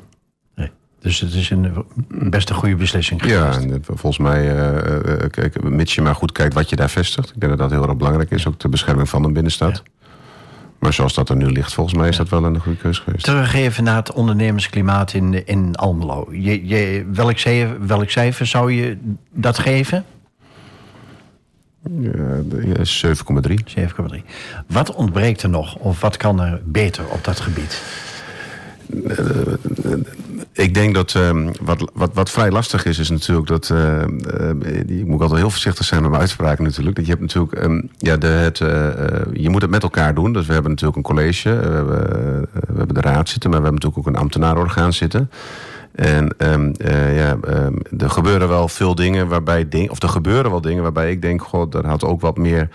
Dus het is een best een goede beslissing geweest. Ja, volgens mij, uh, kijk, mits je maar goed kijkt wat je daar vestigt. Ik denk dat dat heel erg belangrijk is, ook de bescherming van een binnenstad. Maar zoals dat er nu ligt, volgens mij is dat wel een goede keuze geweest. Terug even naar het ondernemersklimaat in, in Almelo. Je, je, welk, cijfer, welk cijfer zou je dat geven? Ja, 7,3. 7,3. Wat ontbreekt er nog of wat kan er beter op dat gebied? Ik denk dat um, wat, wat, wat vrij lastig is, is natuurlijk dat. Uh, ik moet altijd heel voorzichtig zijn met mijn uitspraken natuurlijk. Dat je hebt natuurlijk. Um, ja, de, het, uh, je moet het met elkaar doen. Dus we hebben natuurlijk een college, we hebben, we hebben de raad zitten, maar we hebben natuurlijk ook een ambtenarenorgaan zitten. En uh, ja, er gebeuren wel veel dingen waarbij. Of er gebeuren wel dingen waarbij ik denk: God, er had ook wat meer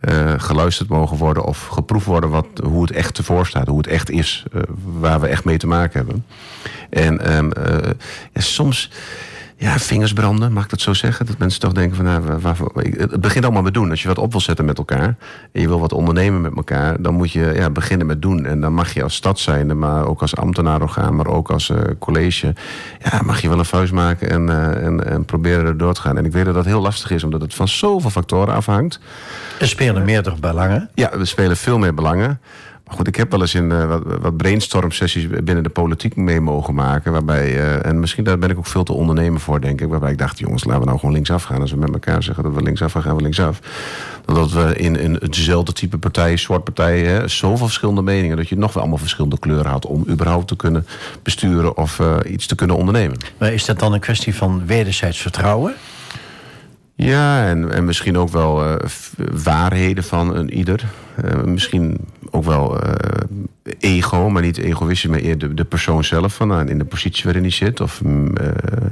uh, geluisterd mogen worden of geproefd worden wat, hoe het echt ervoor staat, hoe het echt is, uh, waar we echt mee te maken hebben. En um, soms ja, vingers branden, mag ik dat zo zeggen? Dat mensen toch denken van, nou, waar, het begint allemaal met doen. Als je wat op wil zetten met elkaar en je wil wat ondernemen met elkaar, dan moet je ja, beginnen met doen. En dan mag je als stad maar ook als ambtenaar gaan, maar ook als uh, college, ja, mag je wel een vuist maken en, uh, en, en proberen er door te gaan. En ik weet dat dat heel lastig is, omdat het van zoveel factoren afhangt. Er spelen meerdere belangen? Ja, we spelen veel meer belangen. Goed, ik heb wel eens in uh, wat, wat brainstorm sessies binnen de politiek mee mogen maken. Waarbij, uh, en misschien daar ben ik ook veel te ondernemen voor, denk ik. Waarbij ik dacht, jongens, laten we nou gewoon linksaf gaan. Als we met elkaar zeggen dat we linksaf gaan, gaan we linksaf. Dat we in, in hetzelfde type partij, soort partijen, zoveel verschillende meningen. Dat je nog wel allemaal verschillende kleuren had om überhaupt te kunnen besturen of uh, iets te kunnen ondernemen. Maar is dat dan een kwestie van wederzijds vertrouwen? Ja, en, en misschien ook wel uh, waarheden van een ieder. Uh, misschien ook wel uh, ego, maar niet egoïstisch, maar eerder de, de persoon zelf. Van, nou, in de positie waarin hij zit. Of, mm,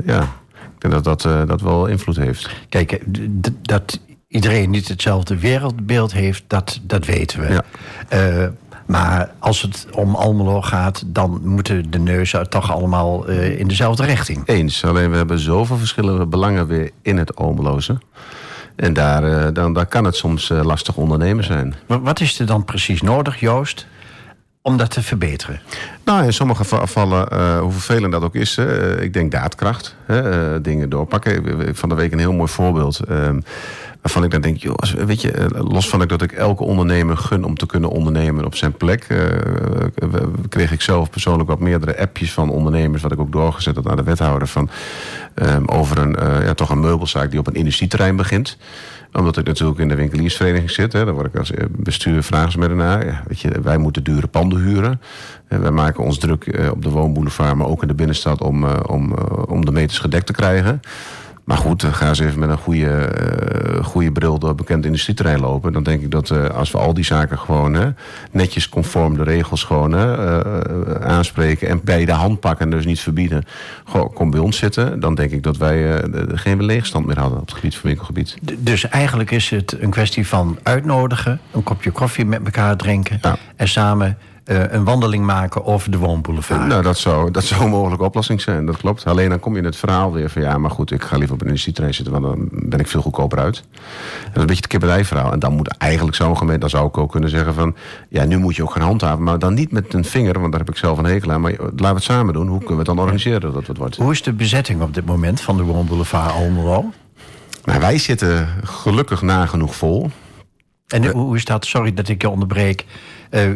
ja, ik denk dat dat, dat wel invloed heeft. Kijk, dat iedereen niet hetzelfde wereldbeeld heeft, dat, dat weten we. Ja. Maar als het om Almelo gaat, dan moeten de neuzen toch allemaal uh, in dezelfde richting. Eens, alleen we hebben zoveel verschillende belangen weer in het Almeloze. En daar, uh, dan, daar kan het soms uh, lastig ondernemen zijn. Maar wat is er dan precies nodig, Joost, om dat te verbeteren? Nou, in sommige gevallen, uh, hoe vervelend dat ook is, uh, ik denk daadkracht. Uh, dingen doorpakken. Van de week een heel mooi voorbeeld. Ehm, Waarvan ik dan denk, joh, weet je, eh, los van dat ik elke ondernemer gun om te kunnen ondernemen op zijn plek, uh, kreeg ik zelf persoonlijk wat meerdere appjes van ondernemers, wat ik ook doorgezet had naar de wethouder, van, um, over een, ja, toch een meubelzaak die op een industrieterrein begint omdat ik natuurlijk in de winkeliersvereniging zit. Hè, dan word ik als bestuur daarna. Ja, weet je, wij moeten dure panden huren. En wij maken ons druk op de woonboulevard, maar ook in de binnenstad om, om, om de meters gedekt te krijgen. Maar goed, dan gaan ze even met een goede, uh, goede bril door bekend industrieterrein lopen. Dan denk ik dat uh, als we al die zaken gewoon netjes conform de regels gewoon aanspreken en bij de hand pakken en dus niet verbieden. Gewoon, kom bij ons zitten. Dan denk ik dat wij geen leegstand meer hadden op het gebied van winkelgebied. Dus eigenlijk is het een kwestie van uitnodigen, een kopje koffie met elkaar drinken en samen uh, een wandeling maken over de woonboulevard. Nou, dat zou, dat zou een mogelijke oplossing zijn, dat klopt. Alleen dan kom je in het verhaal weer van... ja, maar goed, ik ga liever op een industrietrein zitten... want dan ben ik veel goedkoper uit. Dat is een beetje het kipperijverhaal. En dan moet eigenlijk zo'n gemeente... dan zou ik ook kunnen zeggen van... ja, nu moet je ook gaan handhaven. Maar dan niet met een vinger, want daar heb ik zelf een hekel aan. Maar laten we het samen doen. Hoe kunnen we het dan organiseren dat het wordt? Hoe is de bezetting op dit moment van de woonboulevard Almelo? Nou, wij zitten gelukkig nagenoeg vol. En hoe is dat? Sorry dat ik je onderbreek. Uh,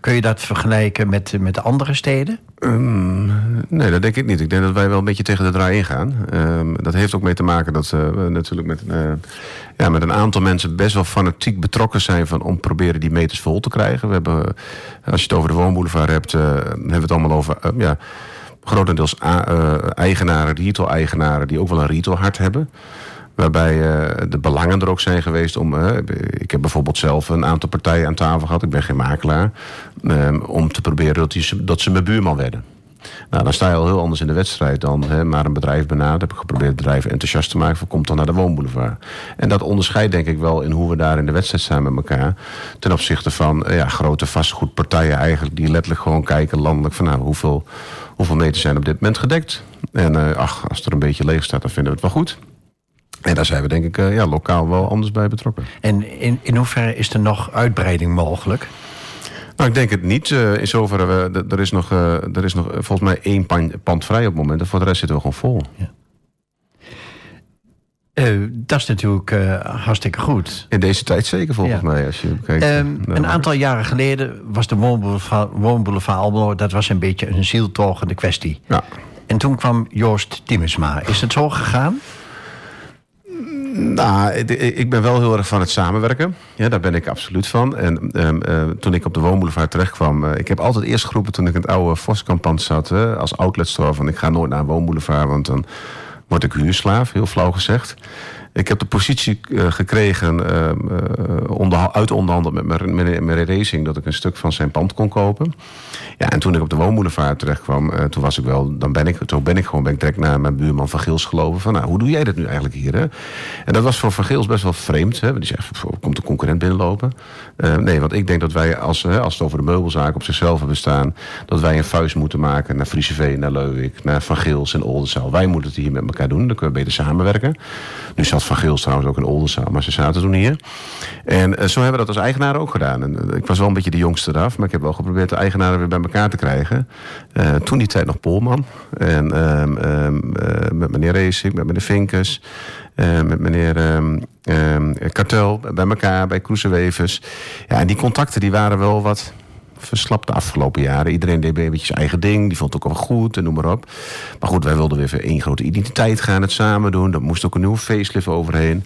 Kun je dat vergelijken met, met andere steden? Um, nee, dat denk ik niet. Ik denk dat wij wel een beetje tegen de draai ingaan. Um, dat heeft ook mee te maken dat uh, we natuurlijk met, uh, ja, met een aantal mensen best wel fanatiek betrokken zijn van om proberen die meters vol te krijgen. We hebben, als je het over de woonboulevard hebt, uh, hebben we het allemaal over ja, grotendeels eigenaren, retail-eigenaren die ook wel een retail hart hebben. Waarbij uh, de belangen er ook zijn geweest om. Uh, ik heb bijvoorbeeld zelf een aantal partijen aan tafel gehad. Ik ben geen makelaar. Uh, om te proberen dat, die, dat ze mijn buurman werden. Nou, dan sta je al heel anders in de wedstrijd dan maar een bedrijf benaderd. Heb ik geprobeerd bedrijven enthousiast te maken van komt dan naar de woonboulevard. En dat onderscheidt denk ik wel in hoe we daar in de wedstrijd staan met elkaar. Ten opzichte van ja, grote vastgoedpartijen eigenlijk die letterlijk gewoon kijken landelijk van nou, hoeveel, hoeveel meters zijn op dit moment gedekt. En ach, als er een beetje leeg staat, dan vinden we het wel goed. En daar zijn we denk ik uh, ja, lokaal wel anders bij betrokken. En in, in hoeverre is er nog uitbreiding mogelijk? Nou, ik denk het niet. in zoverre, er is nog, er is nog volgens mij één pand, vrij op het moment. En voor de rest zitten we gewoon vol. Ja. Uh, dat is natuurlijk hartstikke goed. In deze tijd zeker volgens mij. Als je kijkt, um, een aantal jaren geleden was de woonboulevard, woonboulevard Almelo... dat was een beetje een zieltogende kwestie. Ja. En toen kwam Joost Timmersma. Is het zo gegaan? Nou, ik ben wel heel erg van het samenwerken. Ja, daar ben ik absoluut van. En um, uh, toen ik op de woonboulevard terechtkwam... Uh, ik heb altijd eerst geroepen toen ik in het oude Voskampand zat... Uh, als outletstore van ik ga nooit naar een woonboulevard... want dan word ik huurslaaf, heel flauw gezegd. Ik heb de positie uh, gekregen, uh, onder, uit onderhandeld met meneer Racing... dat ik een stuk van zijn pand kon kopen. Ja, en toen ik op de woonboulevard terecht kwam, uh, toen was ik wel, dan ben ik, toen ben ik gewoon ben ik direct naar mijn buurman Van Gils gelopen van, nou, hoe doe jij dat nu eigenlijk hier? Hè? En dat was voor Van Gils best wel vreemd. Hè? Die zegt, komt de concurrent binnenlopen? Nee, want ik denk dat wij, als, als het over de meubelzaak op zichzelf hebben staan, dat wij een vuist moeten maken naar Frieseveen, naar Leuwik, naar Van Gils en Oldenzaal. Wij moeten het hier met elkaar doen, dan kunnen we beter samenwerken. Nu Van Gils trouwens ook in Oldenzaal, maar ze zaten toen hier. En uh, zo hebben we dat als eigenaar ook gedaan. En, ik was wel een beetje de jongste eraf, maar ik heb wel geprobeerd de eigenaren weer bij elkaar te krijgen. Uh, toen die tijd nog Polman. En um, uh, met meneer Racing, met meneer Vinkers. Met meneer um, Kartel bij elkaar, bij Kroesenwevers. Ja, en die contacten die waren wel wat verslapt de afgelopen jaren. Iedereen deed een beetje zijn eigen ding. Die vond het ook wel goed en noem maar op. Maar goed, wij wilden weer voor één grote identiteit gaan. Het samen doen. Er moest ook een nieuwe facelift overheen.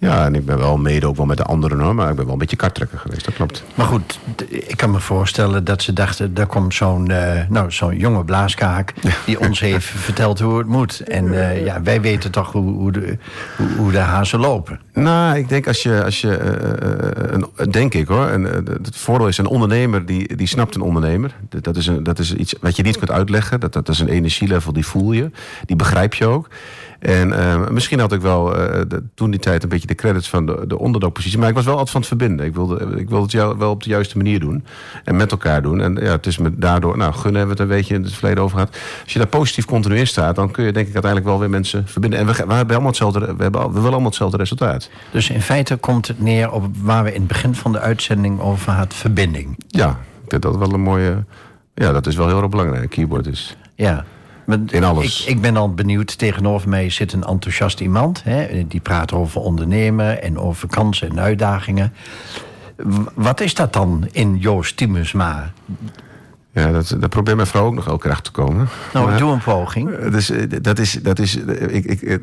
Ja, en ik ben wel mede ook wel met de anderen hoor, maar ik ben wel een beetje kartrekker geweest, dat klopt. Maar goed, ik kan me voorstellen dat ze dachten, daar komt zo'n uh, nou, zo'n jonge blaaskaak die ons heeft verteld hoe het moet. En uh, ja, wij weten toch hoe, hoe, de, hoe, hoe de hazen lopen. Nou, ik denk als je, als je uh, een, denk ik hoor, en het voordeel is een ondernemer die, die snapt een ondernemer. Dat is, een, dat is iets wat je niet kunt uitleggen, dat, dat is een energielevel die voel je, die begrijp je ook. En uh, misschien had ik wel uh, de, toen die tijd een beetje de credits van de, de onderdogpositie. Maar ik was wel altijd van het verbinden. Ik wilde, ik wilde het jou wel op de juiste manier doen. En met elkaar doen. En ja, het is me daardoor... Nou, gunnen hebben we het een beetje in het verleden over gehad. Als je daar positief continu in staat... dan kun je denk ik uiteindelijk wel weer mensen verbinden. En we, we hebben allemaal hetzelfde, we, hebben, we willen allemaal hetzelfde resultaat. Dus in feite komt het neer op waar we in het begin van de uitzending over hadden. Verbinding. Ja, ik denk dat wel een mooie... Ja, dat is wel heel erg belangrijk. Keyboard is... Ja, in alles. Ik, ik, ben al benieuwd. Tegenover mij zit een enthousiast iemand. Hè, die praat over ondernemen en over kansen en uitdagingen. Wat is dat dan in Joost Timusma? Ja, dat, dat probeert mijn vrouw ook nog elke dag te komen. Nou, maar, doe een poging. Dus, dat is... Dat is ik, ik,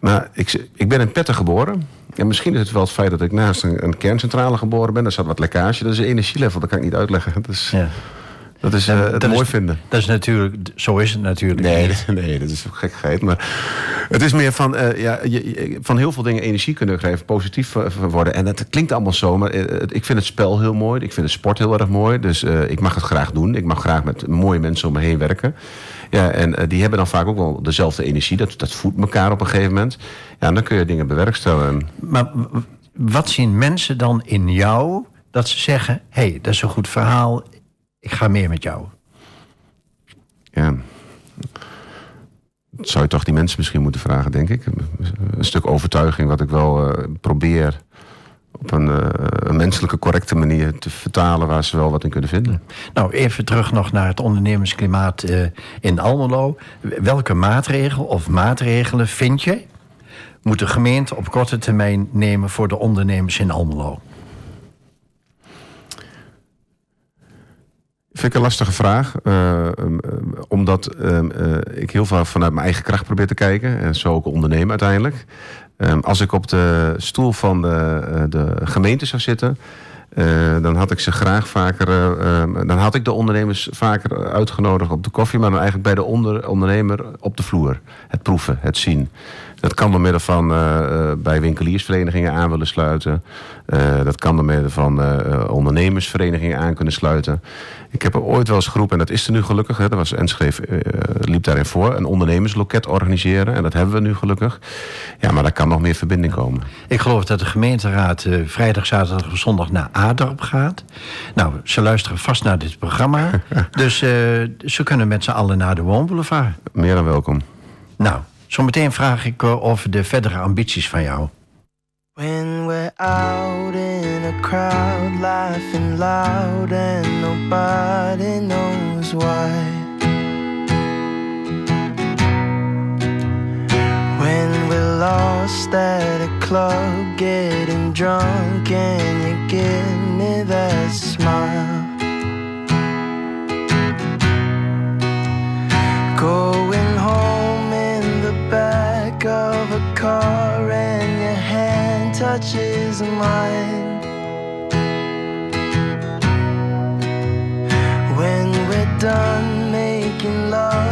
maar ik, ik ben in Petten geboren. En misschien is het wel het feit dat ik naast een, een kerncentrale geboren ben. Er zat wat lekkage. Dat is een energielevel, dat kan ik niet uitleggen. Dus, ja. Dat is uh, het mooi vinden. Dat is natuurlijk, zo is het natuurlijk. Nee, nee dat is gekkigheid. Maar het is meer van, uh, ja, je, van heel veel dingen energie kunnen geven, positief worden. En het klinkt allemaal zo, maar ik vind het spel heel mooi. Ik vind de sport heel erg mooi. Dus ik mag het graag doen. Ik mag graag met mooie mensen om me heen werken. Ja, en die hebben dan vaak ook wel dezelfde energie. Dat, dat voedt elkaar op een gegeven moment. Ja, dan kun je dingen bewerkstelligen. Maar wat zien mensen dan in jou dat ze zeggen: hé, hey, dat is een goed verhaal ik ga meer met jou. Ja. Dat zou je toch die mensen misschien moeten vragen, denk ik. Een stuk overtuiging wat ik wel uh, probeer op een, uh, een, menselijke, correcte manier te vertalen waar ze wel wat in kunnen vinden. Nou, even terug nog naar het ondernemersklimaat uh, in Almelo. Welke maatregel of maatregelen vind je moet de gemeente op korte termijn nemen voor de ondernemers in Almelo? Vind ik een lastige vraag. Uh, omdat uh, ik heel veel vanuit mijn eigen kracht probeer te kijken. En zo ook ondernemen uiteindelijk. Ehm, als ik op de stoel van de, de gemeente zou zitten... dan had ik ze graag vaker... dan had ik de ondernemers vaker uitgenodigd op de koffie... maar dan eigenlijk bij de onder, ondernemer op de vloer. Het proeven, het zien. Dat kan door middel van bij winkeliersverenigingen aan willen sluiten. Dat kan door middel van ondernemersverenigingen aan kunnen sluiten. Ik heb er ooit wel eens geroepen, en dat is er nu gelukkig. Hè, dat was liep daarin voor. Een ondernemersloket organiseren. En dat hebben we nu gelukkig. Ja, maar daar kan nog meer verbinding komen. Ik geloof dat de gemeenteraad vrijdag, zaterdag of zondag naar Adorp gaat. Nou, ze luisteren vast naar dit programma. dus ze kunnen met z'n allen naar de Woonboulevard. Meer dan welkom. Nou, Zometeen vraag ik over de verdere ambities van jou. When we're out in a crowd laughing loud and nobody knows why. Lost at a club, getting drunk, and you give me that smile. Going home in the back of a car, and your hand touches mine. When we're done making love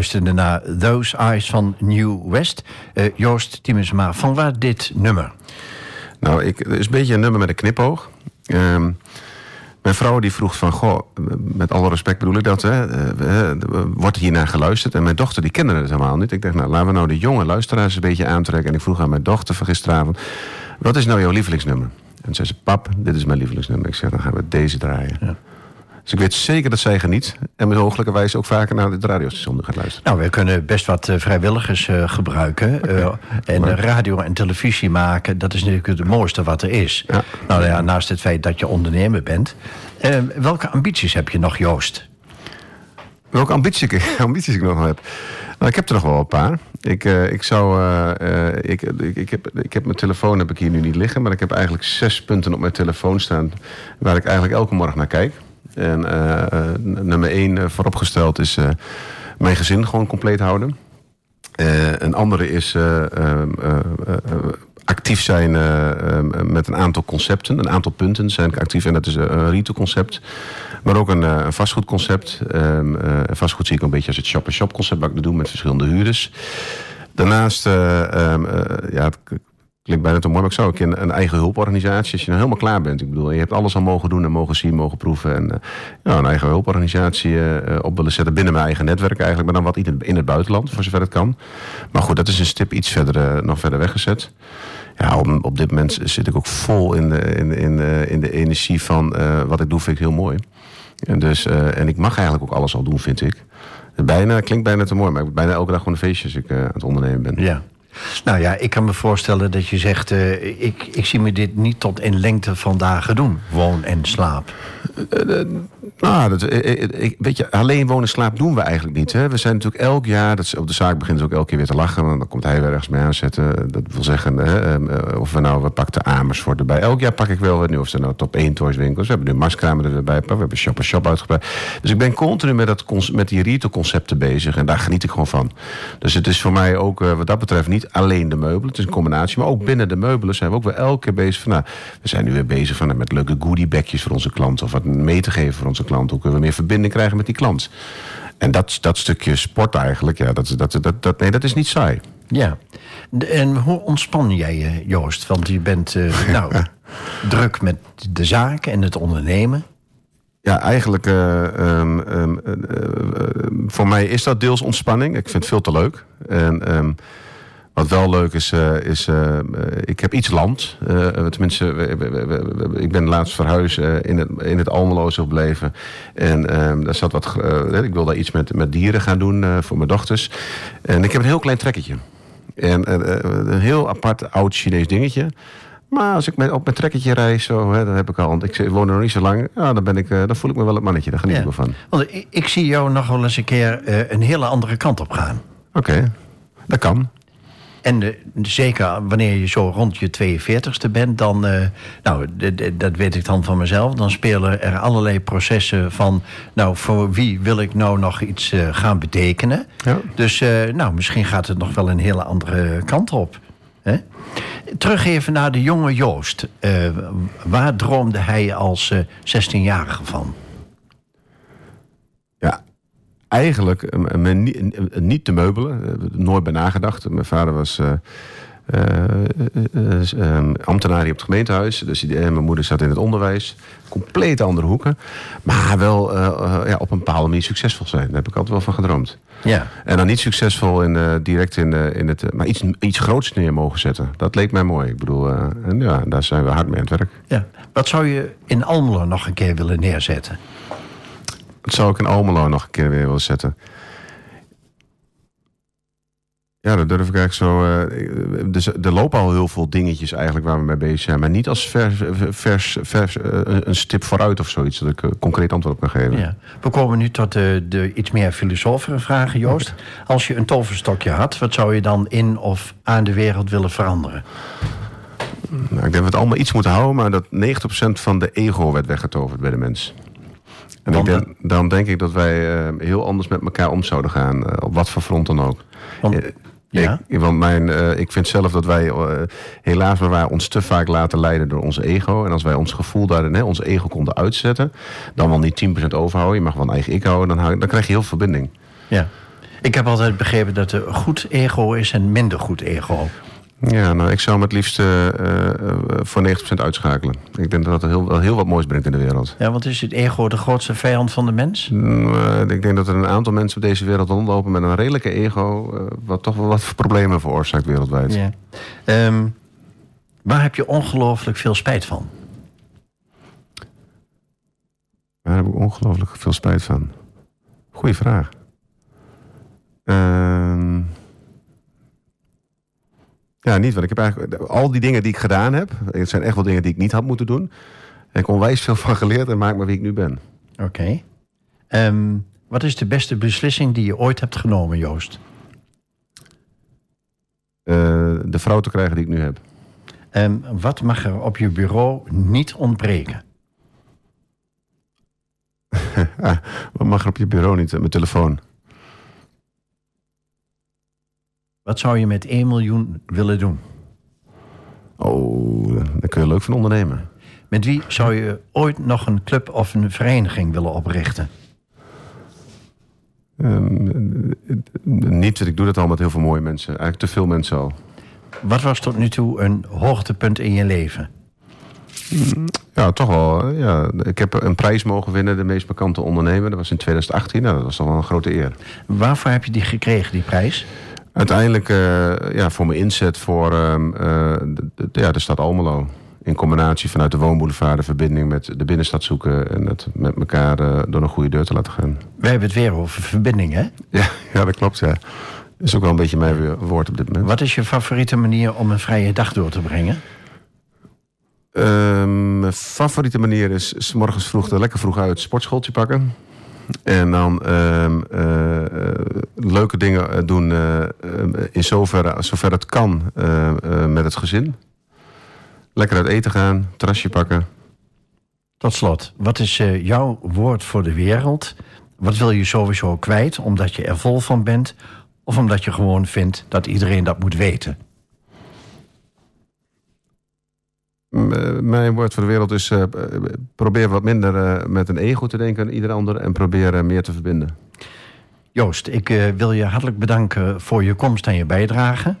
luisterde naar Those Eyes van New West. Eh, Joost Tiemensma, van waar dit nummer? Nou, ik, het is een beetje een nummer met een knipoog. Ehm, mijn vrouw die vroeg van, goh, met alle respect bedoel ik dat, hè, eh, wordt hier naar geluisterd? En mijn dochter die kende het helemaal niet. Ik dacht, nou, laten we nou de jonge luisteraars een beetje aantrekken. En ik vroeg aan mijn dochter van gisteravond, wat is nou jouw lievelingsnummer? En zei ze, pap, dit is mijn lievelingsnummer. Ik zeg, dan gaan we deze draaien. Ja. Dus ik weet zeker dat zij geniet. En met mogelijkerwijs ook vaker naar het radiostation gaat luisteren. Nou, we kunnen best wat eh, vrijwilligers eh, gebruiken. eh, en Maar- radio en televisie maken, dat is natuurlijk het mooiste wat er is. Ja. Nou ja, naast het feit dat je ondernemer bent. Eh, welke ambities heb je nog, Joost? Welke ambities ik, ambities ik nog heb? Nou, ik heb er nog wel een paar. Ik, ik zou. ik, ik, ik, heb, ik heb mijn telefoon heb ik hier nu niet liggen, maar ik heb eigenlijk zes punten op mijn telefoon staan waar ik eigenlijk elke morgen naar kijk. En eh, eh, nummer één eh, vooropgesteld is mijn gezin gewoon compleet houden. Een andere is eh, ehm, eh, eh, eh, actief zijn eh, ehm, met een aantal concepten. Een aantal punten zijn actief. En dat is een retailconcept. Maar ook een, vastgoedconcept. Ehm, eh, vastgoed zie ik een beetje als het shop-and-shop concept... wat ik doe met verschillende huurders. Daarnaast, ja, klinkt bijna te mooi, maar ik zou ook een eigen hulporganisatie, als je nou helemaal klaar bent. Ik bedoel, je hebt alles al mogen doen en mogen zien, mogen proeven. En ja, een eigen hulporganisatie uh, op willen zetten binnen mijn eigen netwerk eigenlijk, maar dan wat in het, buitenland, voor zover het kan. Maar goed, dat is een stip iets verder, nog verder weggezet. Ja, op, op, dit moment zit ik ook vol in de, in, in, in de energie van wat ik doe, vind ik heel mooi. En, dus, en ik mag eigenlijk ook alles al doen, vind ik. Bijna, klinkt bijna te mooi, maar ik bijna elke dag gewoon een feestje als ik aan het ondernemen ben. Ja. Nou ja, ik kan me voorstellen dat je zegt... Uh, ik, ik zie me dit niet tot in lengte van dagen doen. Woon en slaap. Nou, dat, ik, weet je, alleen wonen en slaap doen we eigenlijk niet. Hè. We zijn natuurlijk elk jaar... Dat, op de zaak begint ook elke keer weer te lachen. Want dan komt hij weer ergens mee aanzetten. Dat wil zeggen, hè, of we nou... We pakken Amersfoort erbij. Elk jaar pak ik wel nu. Of ze nou top 1 toys winkels. We hebben nu Marskamer erbij. We hebben Shop Shop uitgebreid. Dus ik ben continu met, dat, met die retail concepten bezig. En daar geniet ik gewoon van. Dus het is voor mij ook wat dat betreft niet alleen de meubelen. Het is een combinatie. Maar ook binnen de meubelen zijn we ook weer elke keer bezig van... Nou, we zijn nu weer bezig van, met leuke goodiebagjes voor onze klanten. Of wat mee te geven voor onze klanten. Hoe kunnen we meer verbinding krijgen met die klant? En dat, dat stukje sport eigenlijk, ja, dat, dat, dat, dat, nee, dat is niet saai. Ja. En hoe ontspan jij je, Joost? Want je bent uh, nou, druk met de zaak en het ondernemen. Ja, eigenlijk uh, um, um, uh, voor mij is dat deels ontspanning. Ik vind het veel te leuk. En um, wat wel leuk is, uh, is uh, ik heb iets land. Uh, tenminste, ik ben laatst verhuisd in het, in het Almeloze gebleven. En daar zat wat, ik wil daar iets met, met dieren gaan doen voor mijn dochters. En ik heb een heel klein trekketje. En een heel apart oud Chinees dingetje. Maar als ik met, op mijn trekketje reis, zo, hè, dan heb ik al. Ik woon er nog niet zo lang. Ja, dan, ben ik, dan voel ik me wel het mannetje. Daar geniet ja. ik wel van. Want ik, ik, zie jou nog wel eens een keer een hele andere kant op gaan. Oké, dat kan. En de, zeker wanneer je zo rond je 42ste bent, dan, uh, nou, dat weet ik dan van mezelf, dan spelen er allerlei processen van, nou, voor wie wil ik nou nog iets uh, gaan betekenen? Ja. Dus, uh, nou, misschien gaat het nog wel een hele andere kant op. Hè? Terug even naar de jonge Joost. waar droomde hij als 16-jarige van? Eigenlijk niet te meubelen. nooit bij nagedacht. Mijn vader was uh, ambtenaar hier op het gemeentehuis. Dus die, mijn moeder zat in het onderwijs. Compleet andere hoeken. Maar wel ja, op een bepaalde manier succesvol zijn. Daar heb ik altijd wel van gedroomd. Ja. En dan niet succesvol in, direct in, in het... maar iets, iets groots neer mogen zetten. Dat leek mij mooi. Ik bedoel, en ja, daar zijn we hard mee aan het werk. Ja. Wat zou je in Almelo nog een keer willen neerzetten? Dat zou ik in Almelo nog een keer weer willen zetten. Ja, dat durf ik eigenlijk zo. Uh, dus, er lopen al heel veel dingetjes eigenlijk waar we mee bezig zijn. Maar niet als vers, vers, vers uh, een stip vooruit of zoiets. Dat ik een concreet antwoord op kan geven. Ja. We komen nu tot de, de iets meer filosofische vragen, Joost. Als je een toverstokje had, wat zou je dan in of aan de wereld willen veranderen? Nou, ik denk dat we het allemaal iets moeten houden, maar dat 90% van de ego werd weggetoverd bij de mens. En ik denk, dan denk ik dat wij uh, heel anders met elkaar om zouden gaan. Uh, op wat voor front dan ook. Want, uh, ja? Ik, want mijn, ik vind zelf dat wij helaas maar wij ons te vaak laten leiden door ons ego. En als wij ons gevoel daarin, hè, ons ego konden uitzetten. Dan wel niet 10% overhouden. Je mag wel een eigen ik houden. Dan, dan krijg je heel veel verbinding. Ja. Ik heb altijd begrepen dat er goed ego is en minder goed ego. Ja, nou, ik zou hem het liefst uh, voor 90% uitschakelen. Ik denk dat dat heel, heel wat moois brengt in de wereld. Ja, want is het ego de grootste vijand van de mens? Uh, ik denk dat er een aantal mensen op deze wereld rondlopen met een redelijke ego... wat toch wel wat problemen veroorzaakt wereldwijd. Ja. Um, waar heb je ongelooflijk veel spijt van? Waar heb ik ongelooflijk veel spijt van? Goeie vraag. Ehm... Ja, niet. Want ik heb eigenlijk al die dingen die ik gedaan heb. Het zijn echt wel dingen die ik niet had moeten doen. Heb ik onwijs veel van geleerd en maak me wie ik nu ben. Oké. Okay. Ehm, wat is de beste beslissing die je ooit hebt genomen, Joost? Uh, de vrouw te krijgen die ik nu heb. Um, wat mag er op je bureau niet ontbreken? wat mag er op je bureau niet? Mijn telefoon. Wat zou je met 1 miljoen willen doen? Oh, daar kun je leuk van ondernemen. Met wie zou je ooit nog een club of een vereniging willen oprichten? Um, niet, ik doe dat al met heel veel mooie mensen. Eigenlijk te veel mensen al. Wat was tot nu toe een hoogtepunt in je leven? Ja, toch wel. Ja. Ik heb een prijs mogen winnen, de meest bekante ondernemer. Dat was in 2018. Nou, dat was toch wel een grote eer. Waarvoor heb je die gekregen, die prijs? Uiteindelijk uh, ja, voor mijn inzet voor uh, de, ja, de stad Almelo. In combinatie vanuit de woonboulevard, de verbinding met de binnenstad zoeken... en het met elkaar uh, door een goede deur te laten gaan. Wij hebben het weer over verbinding, hè? Ja, ja dat klopt, ja. Dat is ook wel een beetje mijn woord op dit moment. Wat is je favoriete manier om een vrije dag door te brengen? Ehm, mijn favoriete manier is s morgens vroeg, lekker vroeg uit het sportschooltje pakken. En dan um, uh, leuke dingen doen uh, in zover, zover het kan met het gezin. Lekker uit eten gaan, terrasje pakken. Tot slot, wat is jouw woord voor de wereld? Wat wil je sowieso kwijt omdat je er vol van bent? Of omdat je gewoon vindt dat iedereen dat moet weten? Mijn woord voor de wereld is: uh, probeer wat minder uh, met een ego te denken aan ieder ander en probeer meer te verbinden. Joost, ik wil je hartelijk bedanken voor je komst en je bijdrage.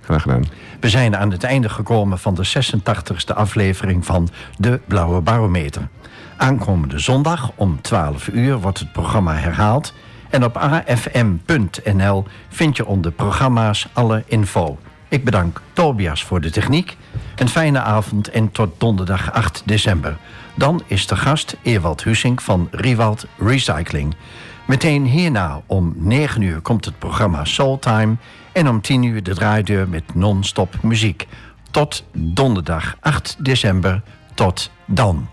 Graag gedaan. We zijn aan het einde gekomen van de 86e aflevering van De Blauwe Barometer. Aankomende zondag om 12 uur wordt het programma herhaald. En op afm.nl vind je onder programma's alle info. Ik bedank Tobias voor de techniek. Een fijne avond en tot donderdag 8 december. Dan is de gast Ewald Hussink van Riewald Recycling. Meteen hierna om 9 uur komt het programma Soultime... en om 10 uur de draaideur met non-stop muziek. Tot donderdag 8 december. Tot dan.